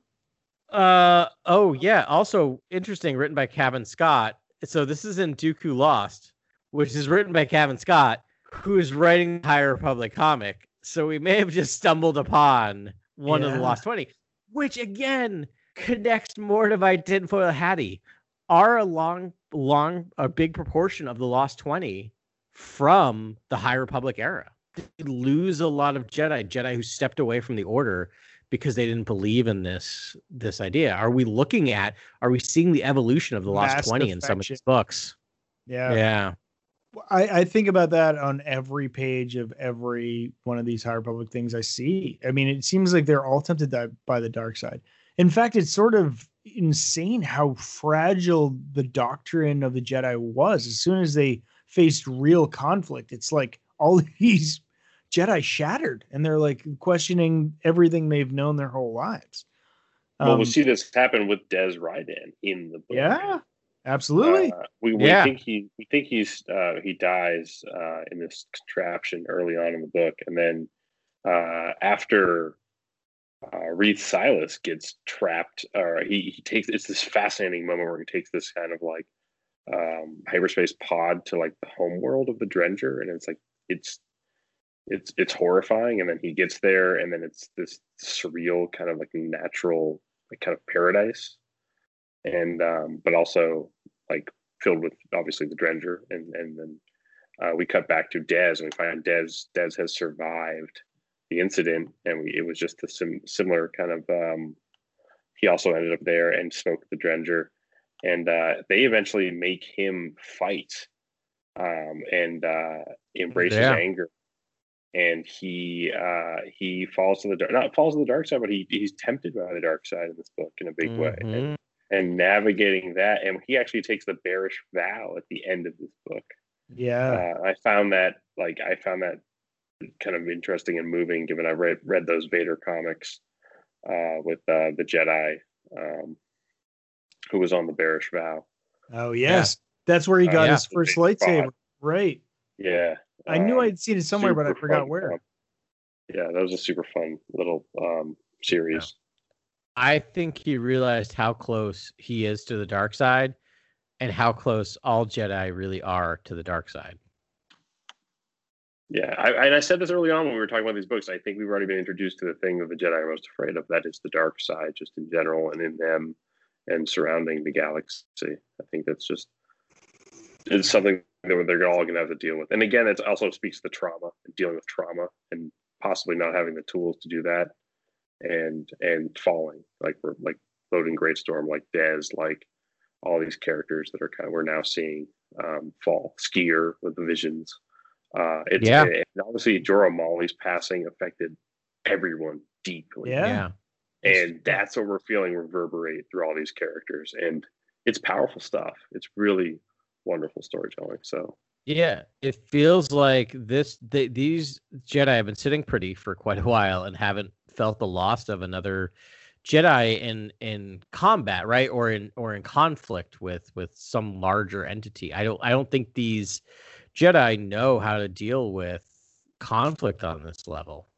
Uh oh yeah. Also interesting, written by Cavan Scott. So this is in Dooku Lost, which is written by Cavan Scott, who is writing the High Republic comic. So we may have just stumbled upon one of the Lost Twenty, which again connects more to my tinfoil hattie. Are a long, long, a big proportion of the Lost Twenty from the High Republic era. They lose a lot of Jedi, Jedi who stepped away from the Order because they didn't believe in this this idea? Are we looking at are we seeing the evolution of the last Mass 20 in some of defection. these books? Yeah. Yeah. I, I think about that on every page of every one of these High Republic things I see. I mean, it seems like they're all tempted by, by the dark side. In fact, it's sort of insane how fragile the doctrine of the Jedi was. As soon as they faced real conflict, it's like all these Jedi shattered and they're like questioning everything they've known their whole lives. well, we Um, see this happen with Dez Rydan in the book. yeah, absolutely. Uh, we, we Yeah. think he we think he's uh, he dies uh, in this contraption early on in the book, and then uh, after uh, Reath Silas gets trapped, or he, he takes it's this fascinating moment where he takes this kind of like um, hyperspace pod to like the home world of the Drengir, and it's like it's it's it's horrifying, and then he gets there, and then it's this surreal kind of like natural like kind of paradise, and um, but also like filled with obviously the Drengir, and and then uh, we cut back to Dez, and we find Dez Dez has survived the incident, and we it was just a sim- similar kind of. Um, he also ended up there and smoked the Drengir, and uh, they eventually make him fight, um, and uh, embrace Yeah. his anger. And he uh, he falls to the dark, not falls to the dark side, but he he's tempted by the dark side in this book in a big way. And and navigating that. And he actually takes the Barash vow at the end of this book. yeah. Uh, I found that like I found that kind of interesting and moving, given I read read those Vader comics uh, with uh, the Jedi um, who was on the Barash vow. oh, yes. That's where he Uh, got yeah. his first lightsaber. bod. Right. Yeah, I knew um, I'd seen it somewhere, but I forgot fun. where. Um, yeah, that was a super fun little um, series. I think he realized how close he is to the dark side and how close all Jedi really are to the dark side. Yeah, I, and I said this early on when we were talking about these books. I think we've already been introduced to the thing that the Jedi are most afraid of. That is the dark side, just in general, and in them, and surrounding the galaxy. I think that's just it's something that they're all going to have to deal with. And again, it also speaks to the trauma and dealing with trauma, and possibly not having the tools to do that, and and falling like we're like Loden Greatstorm, like Dez, like all these characters that are kind of we're now seeing um, fall. Sskeer with the visions. Uh, it's Yeah. and obviously Jora Malli's passing affected everyone deeply. Yeah. And that's what we're feeling reverberate through all these characters. And it's powerful stuff. It's really wonderful storytelling. So Yeah, it feels like this. They, these Jedi have been sitting pretty for quite a while and haven't felt the loss of another Jedi in in combat, right, or in or in conflict with with some larger entity. I don't I don't think these Jedi know how to deal with conflict on this level.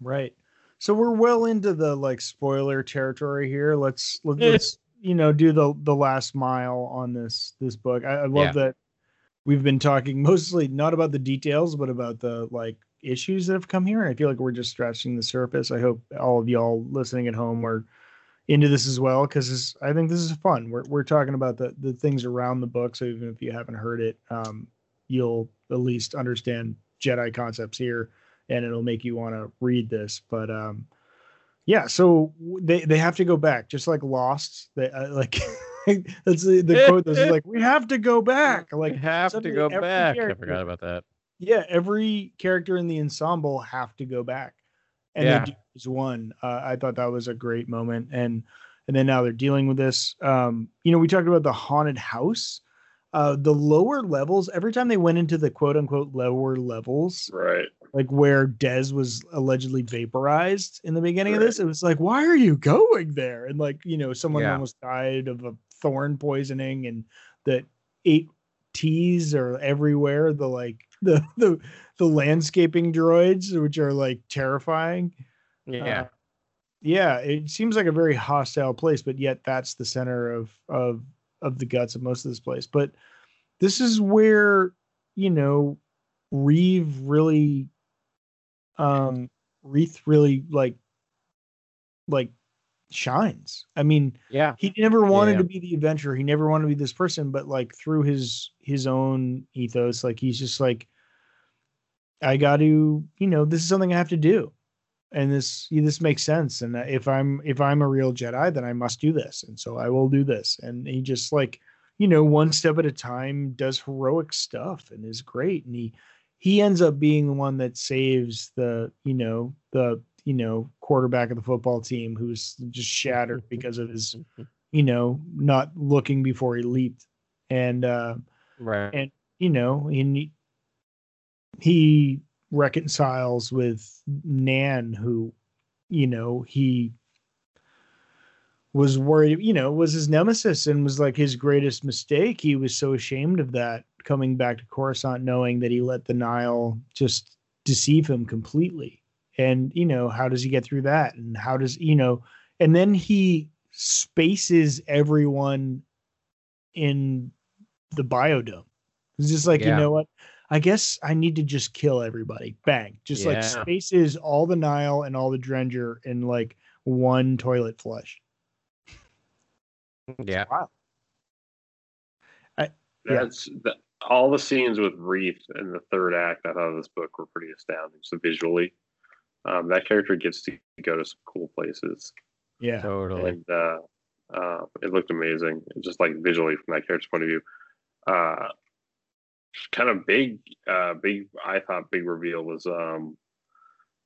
Right. So we're well into the like spoiler territory here. Let's let, let's you know do the the last mile on this this book. I, I love Yeah. that we've been talking mostly not about the details, but about the like issues that have come here. And I feel like we're just scratching the surface. I hope all of y'all listening at home are into this as well because I think this is fun. We're we're talking about the the things around the book. So even if you haven't heard it, um, you'll at least understand Jedi concepts here and it'll make you want to read this. But um, yeah, so they they have to go back, just like Lost. They uh, like that's the, the quote. This is like we have to go back. Like Like have to go every back. I forgot about that. yeah, every character in the ensemble have to go back, and Yeah. they do as one. Uh, I thought that was a great moment, and and then now they're dealing with this. Um, you know, we talked about the haunted house. Uh, the lower levels, every time they went into the quote unquote lower levels, right. Like where Dez was allegedly vaporized in the beginning of this, it was like, why are you going there? And like, you know, someone Yeah. almost died of a thorn poisoning, and the eight T's are everywhere. The like the the the landscaping droids, which are like terrifying. Yeah. Uh, yeah, it seems like a very hostile place, but yet that's the center of of of the guts of most of this place. But this is where you know Reath really, um, Reath really like like shines. I mean, yeah. he never wanted Yeah. to be the adventurer. He never wanted to be this person, but like through his his own ethos, like he's just like, I got to, you know, this is something I have to do. and this this makes sense. And if I'm if I'm a real Jedi, then I must do this, and so I will do this. And he just like you know one step at a time does heroic stuff and is great. And he he ends up being the one that saves the you know the you know quarterback of the football team who's just shattered because of his you know not looking before he leaped. And uh Right. and you know he he reconciles with nan who you know he was worried you know was his nemesis and was like his greatest mistake. He was so ashamed of that coming back to coruscant knowing that he let the Nihil just deceive him completely. And you know how does he get through that? And how does you know and then he spaces everyone in the biodome. It's just like you know what? I guess i need to just kill everybody. Bang. Just like spaces all the Nihil and all the Drengir in like one toilet flush. Yeah. wow Yeah. That's the, all the scenes with Reath in the third act. I thought of this book were pretty astounding. So visually, um, that character gets to go to some cool places, yeah Totally. and uh, uh, it looked amazing. Just like visually from that character's point of view, uh, kind of big. Uh, big. I thought big reveal was um,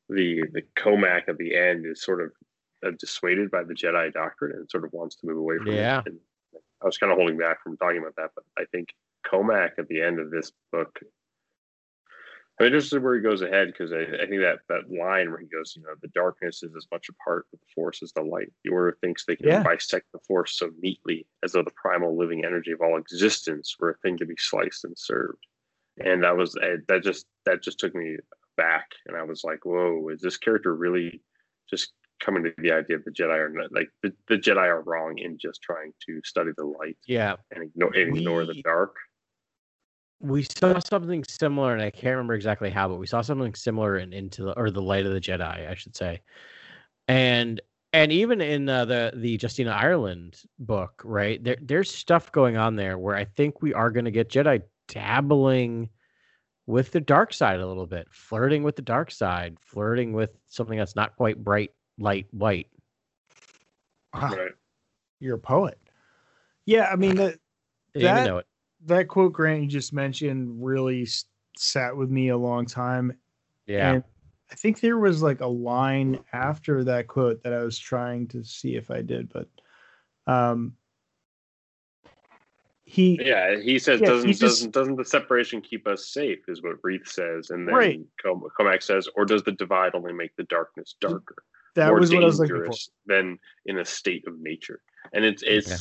the the Cohmac at the end is sort of uh, dissuaded by the Jedi doctrine and sort of wants to move away from Yeah. it. And I was kind of holding back from talking about that, but I think Cohmac at the end of this book. I'm interested where he goes ahead because I, I think that that line where he goes, you know, the darkness is as much a part of the force as the light. The order thinks they can Yeah. bisect the force so neatly, as though the primal living energy of all existence were a thing to be sliced and served. And that was eh, that just that just took me back, and I was like, whoa, is this character really just coming to the idea of the Jedi are not like the, the Jedi are wrong in just trying to study the light Yeah. and ignore and ignore the dark? We saw something similar, and I can't remember exactly how, but we saw something similar in into the or the light of the Jedi, I should say, and and even in uh, the the Justina Ireland book, right there, there's stuff going on there where I think we are going to get Jedi dabbling with the dark side a little bit, flirting with the dark side, flirting with something that's not quite bright light white. Wow, Right. you're a poet yeah i mean that That- know it. That quote grant you just mentioned really sat with me a long time Yeah. And I think there was like a line after that quote that I was trying to see if I did, but um he Yeah, he says Yeah, doesn't just- doesn't doesn't the separation keep us safe? Is what Reath says, and then Right. Com- Cohmac says, or does the divide only make the darkness darker, that more was what I was looking for. than in a state of nature? And it's it's Yeah,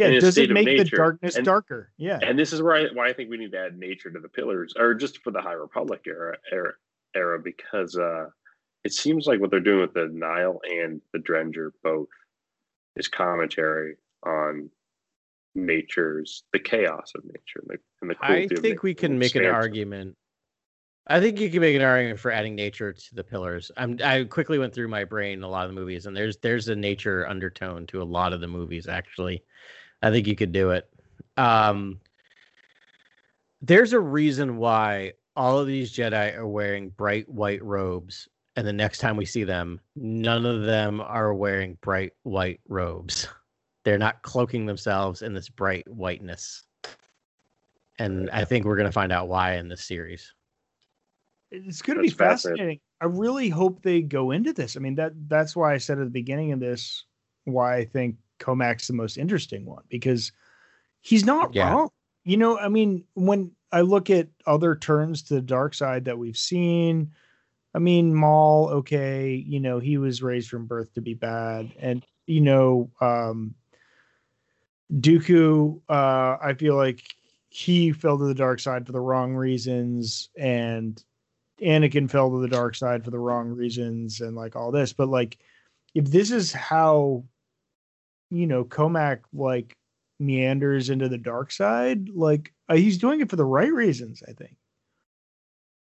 in a does state it of make the darkness and- darker? Yeah. and this is where I, why I think we need to add nature to the pillars, or just for the High Republic era era, era because uh, it seems like what they're doing with the Nihil and the Drengir both is commentary on nature's the chaos of nature and the, and the I think we can and make an argument. I think you can make an argument for adding nature to the pillars. I'm I quickly went through my brain a lot of the movies, and there's there's a nature undertone to a lot of the movies. Actually, I think you could do it. Um, there's a reason why all of these Jedi are wearing bright white robes, and the next time we see them, none of them are wearing bright white robes. They're not cloaking themselves in this bright whiteness. And I think we're going to find out why in this series. it's going to be fascinating. fascinating. I really hope they go into this. I mean that that's why I said at the beginning of this why I think Cohmac's the most interesting one because he's not Yeah. wrong. You know, I mean, when I look at other turns to the dark side that we've seen, I mean, Maul, okay, you know, he was raised from birth to be bad, and you know, um, Dooku, uh, I feel like he fell to the dark side for the wrong reasons, and Anakin fell to the dark side for the wrong reasons, and like all this. But like, if this is how, you know, Cohmac like meanders into the dark side, like uh, he's doing it for the right reasons, I think.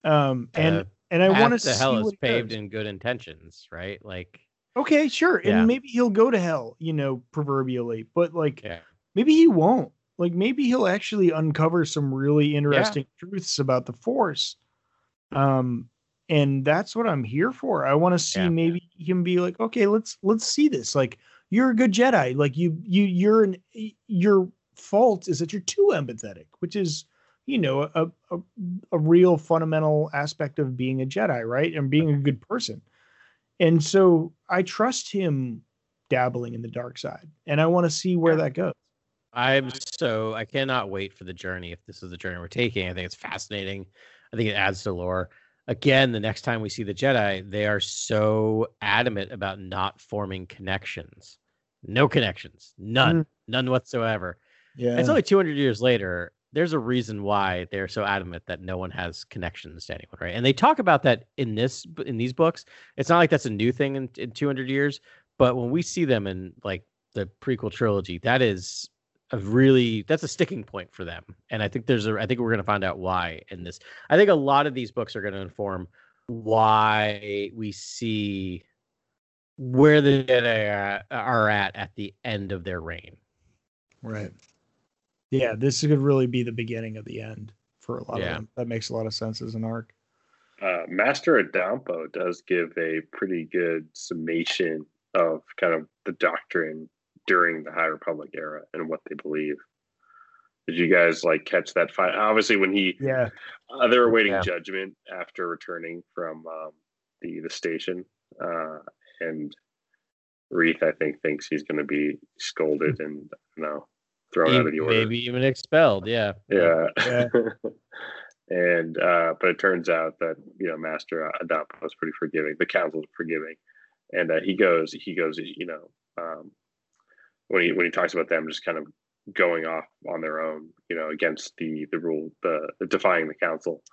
Um, and Uh, and I want to see to hell is paved does. in good intentions, right? Like, Okay, sure. Yeah. And maybe he'll go to hell, you know, proverbially. But like yeah, maybe he won't. Like maybe he'll actually uncover some really interesting truths about the force. Um and that's what I'm here for. I want to see Yeah. maybe him be like, okay, let's let's see this. Like you're a good Jedi. Like you you you're an your fault is that you're too empathetic, which is you know a a, a real fundamental aspect of being a Jedi, right? And being a mm-hmm. good person. And so I trust him dabbling in the dark side, and I want to see where that goes. I'm so I cannot wait for the journey. If this is the journey we're taking, I think it's fascinating. I think it adds to lore. Again, the next time we see the Jedi, they are so adamant about not forming connections. No connections, none, mm. none whatsoever. Yeah, It's only 200 years later. There's a reason why they're so adamant that no one has connections to anyone, right? And they talk about that in this in these books. It's not like that's a new thing in, in 200 years, but when we see them in like the prequel trilogy, that is a really that's a sticking point for them. And I think there's a I think we're going to find out why in this. I think a lot of these books are going to inform why we see where the Jedi are, are at at the end of their reign. Right. Yeah, this could really be the beginning of the end for a lot Yeah. of them. That makes a lot of sense as an arc. Uh, Master Adampo does give a pretty good summation of kind of the doctrine during the High Republic era and what they believe. Did you guys like catch that fight? Obviously, when he Yeah. uh, they were awaiting Yeah. judgment after returning from um, the the station, uh, and Reath, I think, thinks he's going to be scolded and you know thrown out of the order. Maybe even expelled. Yeah. Yeah. Yeah. and uh, but it turns out that you know Master Adampo was pretty forgiving. The council council's forgiving, and uh, he goes, he goes, you know, um, when he when he talks about them just kind of going off on their own, you know, against the the rule, the, the defying the council,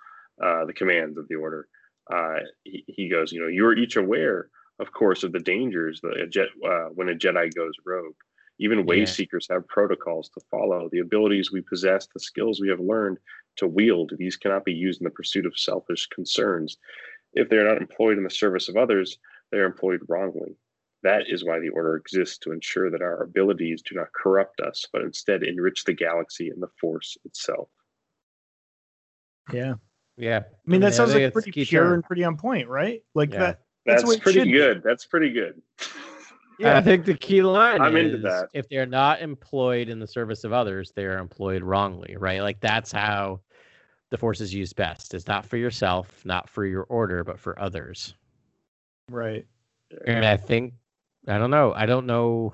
uh, the commands of the order. Uh, he, he goes, you know, you are each aware, of course, of the dangers that a jet uh, when a Jedi goes rogue. Even way Yeah. seekers have protocols to follow. The abilities we possess, the skills we have learned to wield, these cannot be used in the pursuit of selfish concerns. If they are not employed in the service of others, they are employed wrongly. That is why the order exists to ensure that our abilities do not corrupt us, but instead enrich the galaxy and the force itself. Yeah. Yeah. I mean, that I sounds like pretty pure term. and pretty on point, right? Like Yeah. that. That's, That's pretty should be. good. That's pretty good. Yeah, I think the key line I'm is into that. if they're not employed in the service of others, they are employed wrongly, right? Like that's how the force is used best. It's not for yourself, not for your order, but for others. Right. And I think I don't know. I don't know.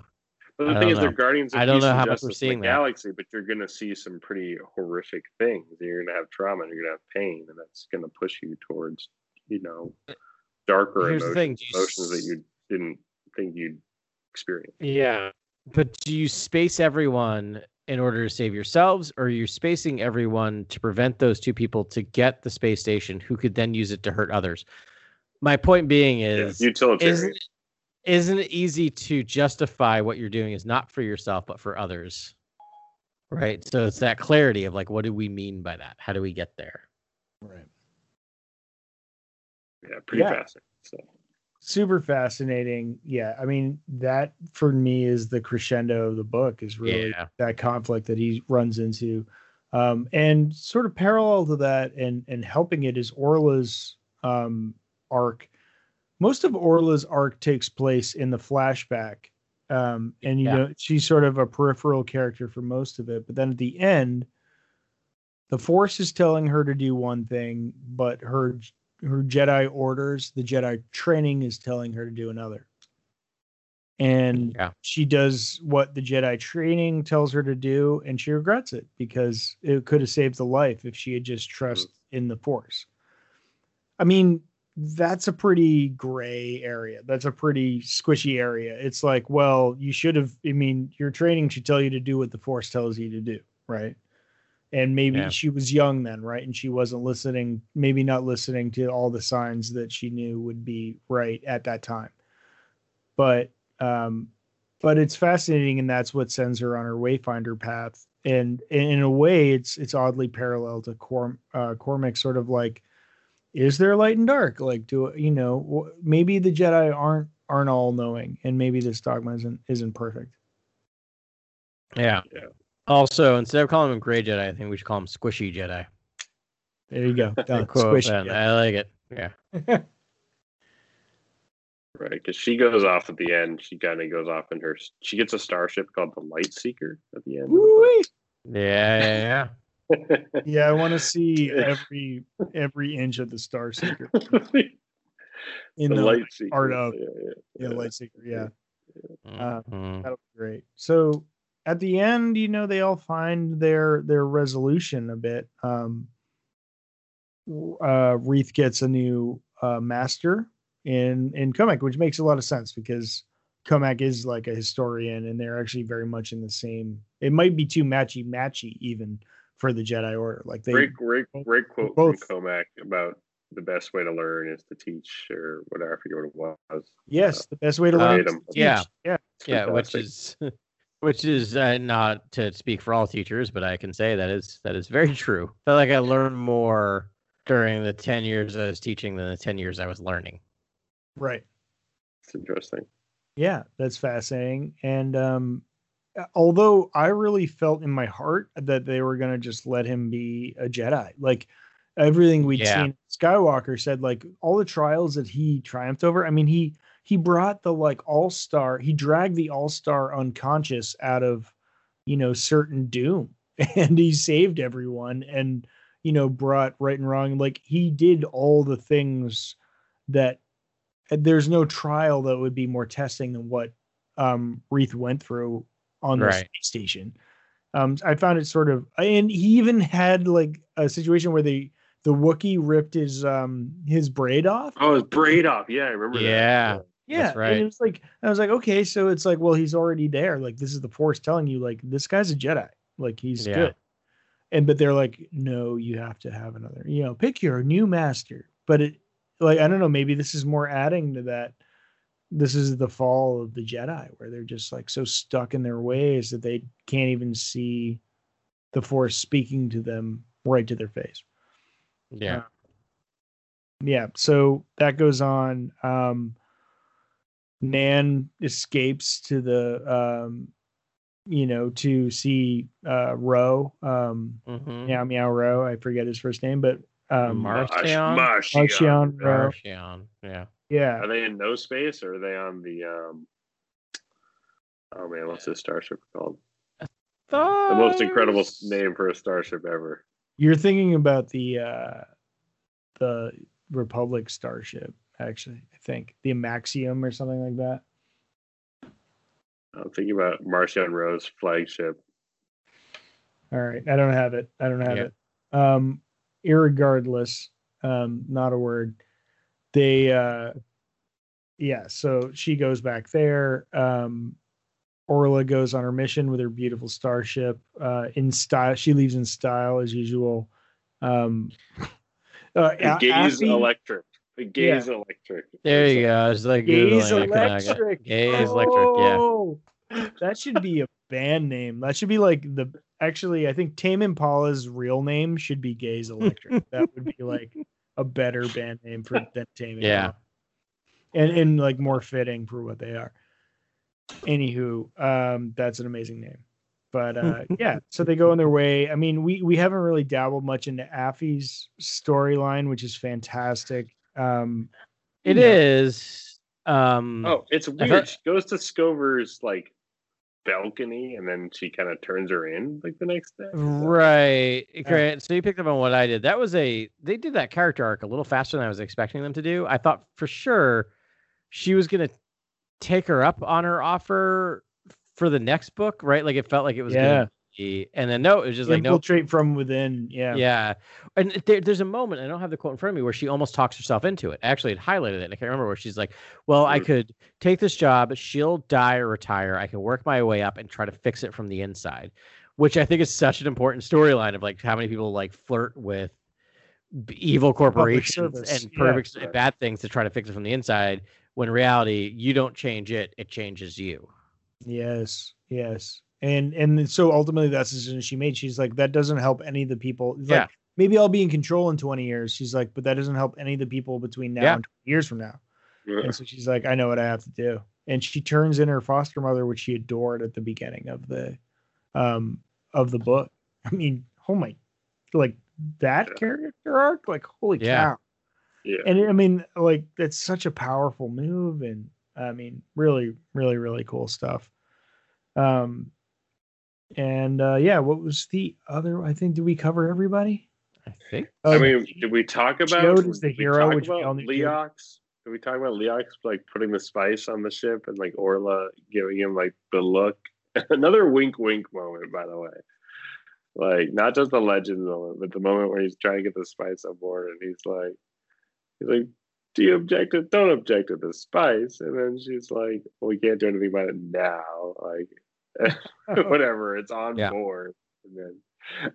But I the thing don't is, they're know. guardians of I don't know how much we're seeing the that. galaxy, but you're going to see some pretty horrific things. You're going to have trauma, and you're going to have pain, and that's going to push you towards, you know, uh, darker Here's the thing, emotions, you... emotions that you didn't think you'd experience. Yeah. But do you space everyone in order to save yourselves, or are you spacing everyone to prevent those two people to get the space station who could then use it to hurt others? My point being Yeah, is utilitarian. isn't it, isn't it easy to justify what you're doing is not for yourself but for others right so it's that clarity of like what do we mean by that how do we get there Right. yeah, pretty Yeah. fascinating. So Super fascinating. Yeah. I mean, that for me is the crescendo of the book is really yeah that conflict that he runs into. Um, and sort of parallel to that and and helping it is Orla's um, arc. Most of Orla's arc takes place in the flashback. Um, and you Yeah. know, she's sort of a peripheral character for most of it. But then at the end, the force is telling her to do one thing, but her her Jedi orders, the Jedi training is telling her to do another. And Yeah. she does what the Jedi training tells her to do, and she regrets it because it could have saved the life if she had just trust in the Force. I mean, that's a pretty gray area. That's a pretty squishy area. It's like, well, you should have. I mean, your training should tell you to do what the Force tells you to do, right? And maybe Yeah. she was young then, right? And she wasn't listening, maybe not listening to all the signs that she knew would be right at that time. But um, but it's fascinating, and that's what sends her on her wayfinder path. And, and in a way, it's it's oddly parallel to Corm, uh, Cohmac, sort of like, is there light and dark? Like, do you know? Maybe the Jedi aren't aren't all knowing, and maybe this dogma isn't isn't perfect. yeah Yeah. also instead of calling him gray jedi i think we should call him squishy jedi There you go. Done. Quote, Squishy, man. yeah. i like it Yeah. Right, because she goes off at the end. She kind of goes off in her. She gets a starship called the Light Seeker at the end. Woo-wee. Yeah, yeah, yeah. Yeah, I want to see every every inch of the Star Seeker in the, Light Seeker. art of- Yeah, yeah, Light Seeker. Yeah, Uh, Mhm. that'll be great. So at the end, you know, they all find their their resolution a bit. Um, uh, Reath gets a new uh, master in in Cohmac, which makes a lot of sense because Cohmac is like a historian, and they're actually very much in the same. It might be too matchy matchy even for the Jedi Order. Like they, Great, great, great quote both- from Cohmac about the best way to learn is to teach or whatever. I forget what it was. yes, the best way to Uh, learn. is to yeah. teach. yeah, It's yeah, which is which is uh, not to speak for all teachers, but I can say that is that is very true. I feel like I learned more during the ten years I was teaching than the ten years I was learning. right. It's interesting. Yeah, that's fascinating. And um uh, although I really felt in my heart that they were going to just let him be a Jedi. Like everything we'd Yeah. seen Skywalker said like all the trials that he triumphed over. I mean, he he brought the like all-star, he dragged the all-star unconscious out of, you know, certain doom and he saved everyone and you know, brought right and wrong like he did all the things that there's no trial that would be more testing than what um Reath went through on the Right. space station. Um I found it sort of and he even had like a situation where the the Wookiee ripped his um his braid off. Oh, his braid off. Yeah, I remember Yeah. that. Yeah, That's right. And it was like I was like, okay, so it's like, well, he's already there. Like this is the Force telling you, like this guy's a Jedi. Like he's Yeah. good. And but they're like, no, you have to have another. You know, pick your new master. But it, like, I don't know. Maybe this is more adding to that. This is the fall of the Jedi, where they're just like so stuck in their ways that they can't even see the Force speaking to them right to their face Yeah. yeah so that goes on um Nan escapes to the um you know to see uh Ro um Mm-hmm. meow meow roe i forget his first name but um Mar- Marsh- Marchion? Marchion. Marchion Marchion. Yeah. Yeah Are they in no space or are they on the um Oh man, what's this starship called? The most incredible name for a starship ever. you're thinking about the uh the republic starship actually i think the amaxium or something like that I'm thinking about Marchion Ro's flagship. All right. I don't have it. I don't have Yeah. it. Um, irregardless, um, not a word. They, uh, yeah. So she goes back there. Um, Orla goes on her mission with her beautiful starship. Uh, in style, she leaves in style as usual. Um, uh, The A- gaze Affie- electric. The gaze electric. There you go. It's like Gaze Googling, I couldn't- Electric. Gaze Electric. Yeah. Oh, That should be a band name. That should be like the actually, I think Tame Impala's real name should be Gaze Electric. that would be like a better band name for than Tame Impala. Yeah. And and like more fitting for what they are. Anywho, um, that's an amazing name. But uh yeah, so they go on their way. I mean, we we haven't really dabbled much into Affie's storyline, which is fantastic. Um It you know, is. Um, Oh, it's I weird. thought- She goes to Scover's like balcony and then she kind of turns her in like the next day. Right. Great. So you picked up on what I did. That was a they did that character arc a little faster than I was expecting them to do. I thought for sure she was gonna take her up on her offer for the next book, right? Like it felt like it was Yeah. gonna and then no, it was just like no infiltrate from within. Yeah. yeah. And there, there's a moment, I don't have the quote in front of me, where she almost talks herself into it. Actually, it highlighted it. and I can't remember where she's like, Well, I could take this job, she'll die or retire. I can work my way up and try to fix it from the inside, which I think is such an important storyline of like how many people like flirt with evil corporations and yeah. perfect Right. bad things to try to fix it from the inside. When in reality, you don't change it, it changes you. Yes. Yes. And and so ultimately that's the decision she made. She's like, that doesn't help any of the people. It's Yeah. Like, maybe I'll be in control in 20 years. She's like, but that doesn't help any of the people between now Yeah. and 20 years from now. Yeah. And so she's like, I know what I have to do. And she turns in her foster mother, which she adored at the beginning of the um of the book. I mean, oh my like that Yeah. character arc, like holy Yeah. cow. Yeah. and I mean, like that's such a powerful move, and I mean, really, really, really cool stuff. Um, and uh, yeah, what was the other? I think did we cover everybody? I think. I Oh, mean, did we talk about Geode is the did we hero, talk which we about all knew Leox? Did we talk about Leox like putting the spice on the ship and like Orla giving him like the look? Another wink wink moment, by the way. Like not just the legends moment, but the moment where he's trying to get the spice on board and he's like he's like, Do you object to don't object to the spice? And then she's like, well, we can't do anything about it now. Like whatever, it's on Yeah. board. And then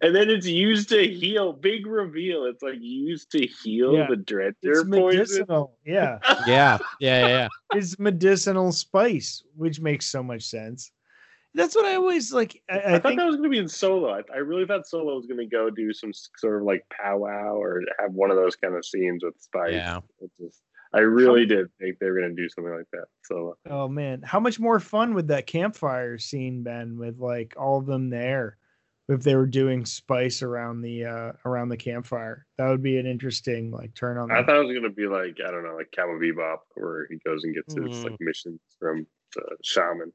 and then it's used to heal. Big reveal. It's like used to heal Yeah. the it's Drengir poison. medicinal. Yeah, Yeah, yeah, yeah. yeah. it's medicinal spice, which makes so much sense. That's what I always like. I, I, I thought that was going to be in solo. I, I really thought solo was going to go do some sort of like powwow or have one of those kind of scenes with Spice. Yeah. Just, I really did think they were going to do something like that. So Oh man, how much more fun would that campfire scene been with like all of them there? If they were doing spice around the uh around the campfire, that would be an interesting like turn on. I thought it was going to be like I don't know, like Cowboy Bebop, where he goes and gets his Mm. like missions from the shaman.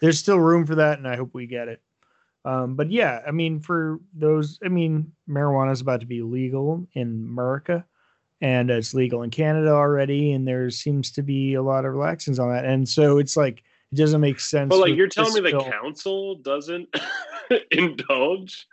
There's still room for that, and I hope we get it. Um, but yeah, I mean, for those, I mean, marijuana is about to be legal in America, and it's legal in Canada already, and there seems to be a lot of relaxings on that, and so it's like it doesn't make sense. But like you're telling me the bill- council doesn't indulge?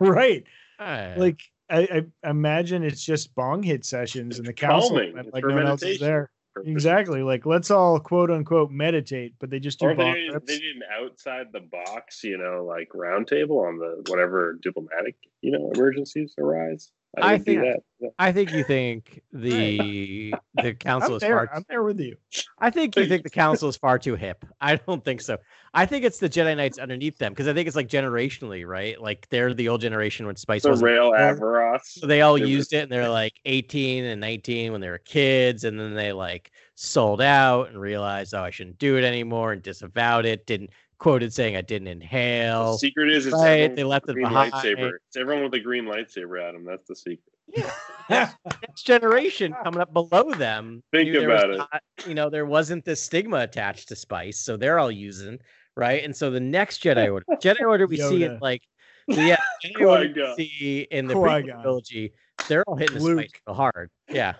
right? Alright. like I, I imagine it's just bong hit sessions in the council calming. and, like for no one else is there purposes. exactly like let's all quote unquote meditate but they just do Or they did, they did an outside the box, you know, like round table on the whatever diplomatic, you know, emergencies arise. I would do think- that. Yeah. I think you think the the council I'm is there, far. I'm there with you I think you think the council is far too hip. I don't think so. I think it's the Jedi Knights underneath them because I think it's like generationally, right? Like they're the old generation when Spice The wasn't. rail there. Avaros. So they all They were- used it and they're like 18 and 19 when they were kids, and then they like sold out and realized, oh, I shouldn't do it anymore and disavowed it. Didn't quoted saying I didn't The inhale. secret is it's Right, everyone they left the it green behind. lightsaber. It's everyone with a green lightsaber, Adam. That's the secret. Yeah. Next generation coming up below them. Think knew there was about it. not- you know, there wasn't this stigma attached to spice, so they're all using right. And so the next Jedi Order, Jedi Order, we see it Yoda. like, yeah, Jedi Order we see in the prequel trilogy, they're all hitting the Luke. spice real hard. Yeah.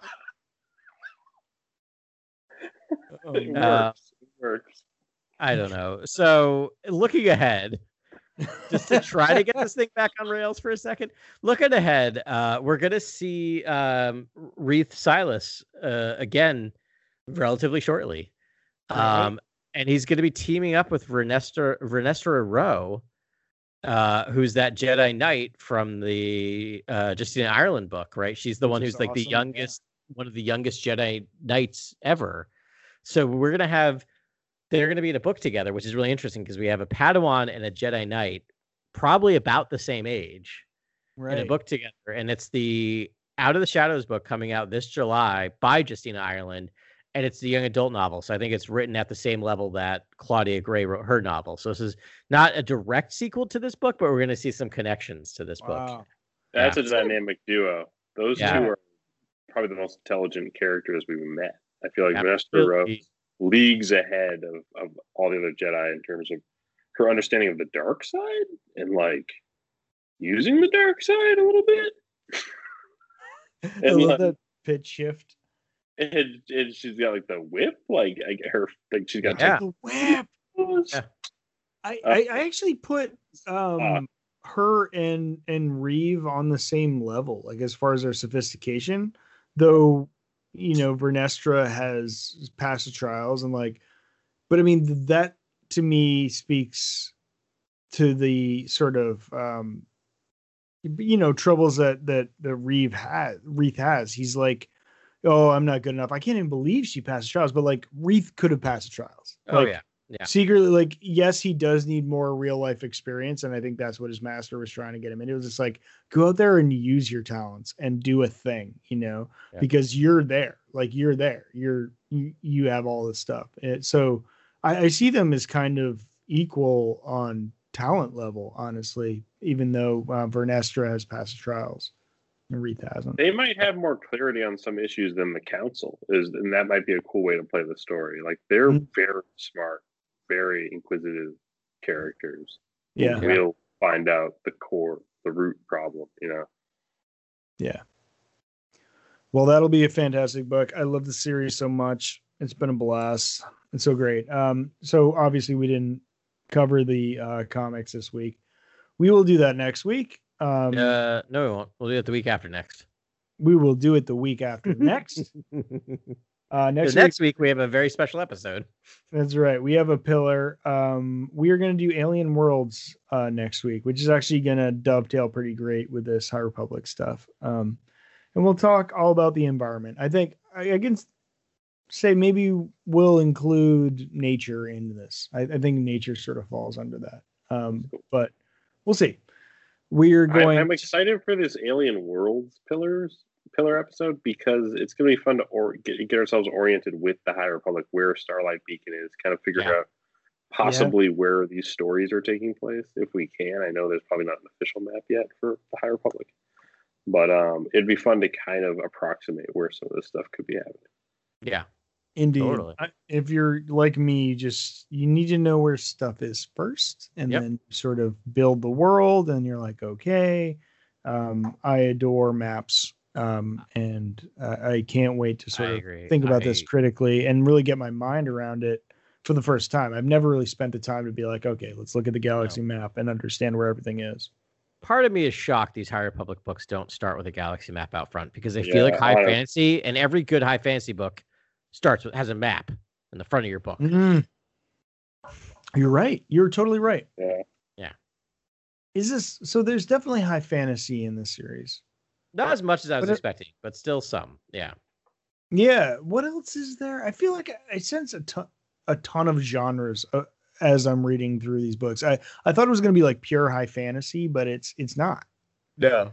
Oh, It man. Uh, works. It works. I don't know. So looking ahead, just to try to get this thing back on rails for a second. Looking ahead, uh, we're gonna see um, Reath Silas uh, again relatively shortly, um, and he's gonna be teaming up with Vernestra Vernestra Rwoh, uh, who's that Jedi Knight from the uh, Justina Ireland book, right? She's the Which one who's like the awesome, yeah. youngest, one of the youngest Jedi Knights ever. So we're gonna have they're going to be in a book together, which is really interesting because we have a Padawan and a Jedi Knight, probably about the same age, right in a book together. And it's the Out of the Shadows book coming out this July by Justina Ireland, and it's the young adult novel. So I think it's written at the same level that Claudia Gray wrote her novel. So this is not a direct sequel to this book, but we're going to see some connections to this book. wow. That's a dynamic duo. Those Yeah. two are probably the most intelligent characters we've met. I feel like Vanessa Absolutely. Rose leagues ahead of, of all the other Jedi in terms of her understanding of the dark side and like using the dark side a little bit. I And, love like- that pitch shift And, and she's got like the whip, like I get her like she's got Yeah. the whip Yeah. I, Uh, I I actually put um her and and Reath on the same level, like as far as their sophistication, though you know Vernestra has passed the trials and like but I mean that to me speaks to the sort of um you know troubles that that the Reath has Reath has. He's like, oh, I'm not good enough. I can't even believe she passed the trials, but like Reath could have passed the trials. Oh, yeah. Yeah. secretly like yes he does need more real life experience and i think that's what his master was trying to get him into it was just like go out there and use your talents and do a thing you know Yeah. because you're there like you're there you're you, you have all this stuff It- so I, I see them as kind of equal on talent level honestly even though uh, vernestra has passed the trials And Reath hasn't. They might have more clarity on some issues than the council is, and that might be a cool way to play the story. Like they're Mhm. very smart, very inquisitive characters. Yeah. We'll find out the core, the root problem. You know. Yeah. Well, that'll be a fantastic book. I love the series so much. It's been a blast. It's so great. Um, so obviously we didn't cover the uh, comics this week. We will do that next week. Um, Uh, no, we won't. We'll do it the week after next. we will do it the week after next. Uh, next, next, next week we have a very special episode. That's right. We have a pillar. Um, we are going to do Alien Worlds uh, next week, which is actually going to dovetail pretty great with this High Republic stuff. Um, and we'll talk all about the environment. I think I, I can say maybe we'll include nature into this. I, I think nature sort of falls under that. Um, but we'll see. We are I, going. I'm excited for this Alien Worlds pillars pillar episode because it's going to be fun to or, get, get ourselves oriented with the High Republic, where Starlight Beacon is, kind of figure Yeah. out possibly where these stories are taking place if we can. I know there's probably not an official map yet for the High Republic, but um, it'd be fun to kind of approximate where some of this stuff could be happening. Yeah. Indeed. Totally. I- If you're like me, you just you need to know where stuff is first, and Yep. then sort of build the world. And you're like, okay, um, I adore maps, um, and uh, I can't wait to sort of think about this critically and really get my mind around it for the first time. I've never really spent the time to be like, okay, let's look at the galaxy map and understand where everything is. Part of me is shocked these High Republic books don't start with a galaxy map out front because they feel like high I- fantasy, and every good high fantasy book starts with has a map in the front of your book. Mhm. You're right. You're totally right. Yeah. Yeah. Is this so? There's definitely high fantasy in this series. Not as much as I was But it- expecting, but still some. Yeah. Yeah. What else is there? I feel like I sense a ton, a ton of genres uh, as I'm reading through these books. I I thought it was going to be like pure high fantasy, but it's it's not. No.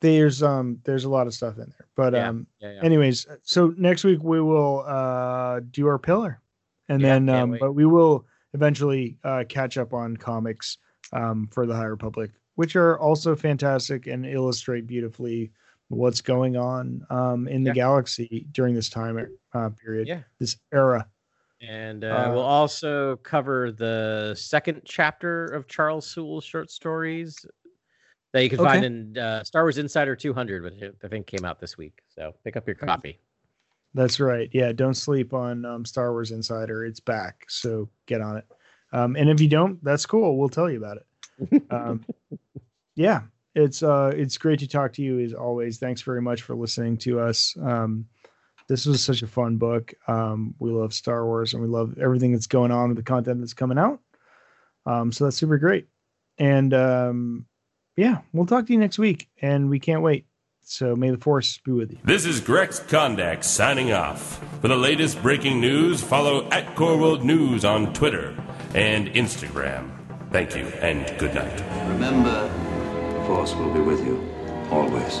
There's um there's a lot of stuff in there. But Yeah, um Yeah. yeah. anyways, so next week we will uh do our pillar. And Yeah, then um wait. but we will eventually uh catch up on comics um for the High Republic, which are also fantastic and illustrate beautifully what's going on um in the Yeah. galaxy during this time uh period, Yeah. this era. And uh, Uh, we'll also cover the second chapter of Charles Soule's short stories that you can find in uh, Star Wars Insider 200, which I think came out this week. So pick up your copy. That's right. Yeah, don't sleep on um, Star Wars Insider. It's back, so get on it. Um, and if you don't, that's cool. We'll tell you about it. Um, yeah, it's uh, it's great to talk to you as always. Thanks very much for listening to us. Um, this was such a fun book. Um, we love Star Wars and we love everything that's going on with the content that's coming out. Um, so that's super great. And um, yeah, we'll talk to you next week, and we can't wait. So may the force be with you. This is Grex Kondak signing off. For the latest breaking news, follow at Core World News on Twitter and Instagram. Thank you and good night. Remember, the Force will be with you always.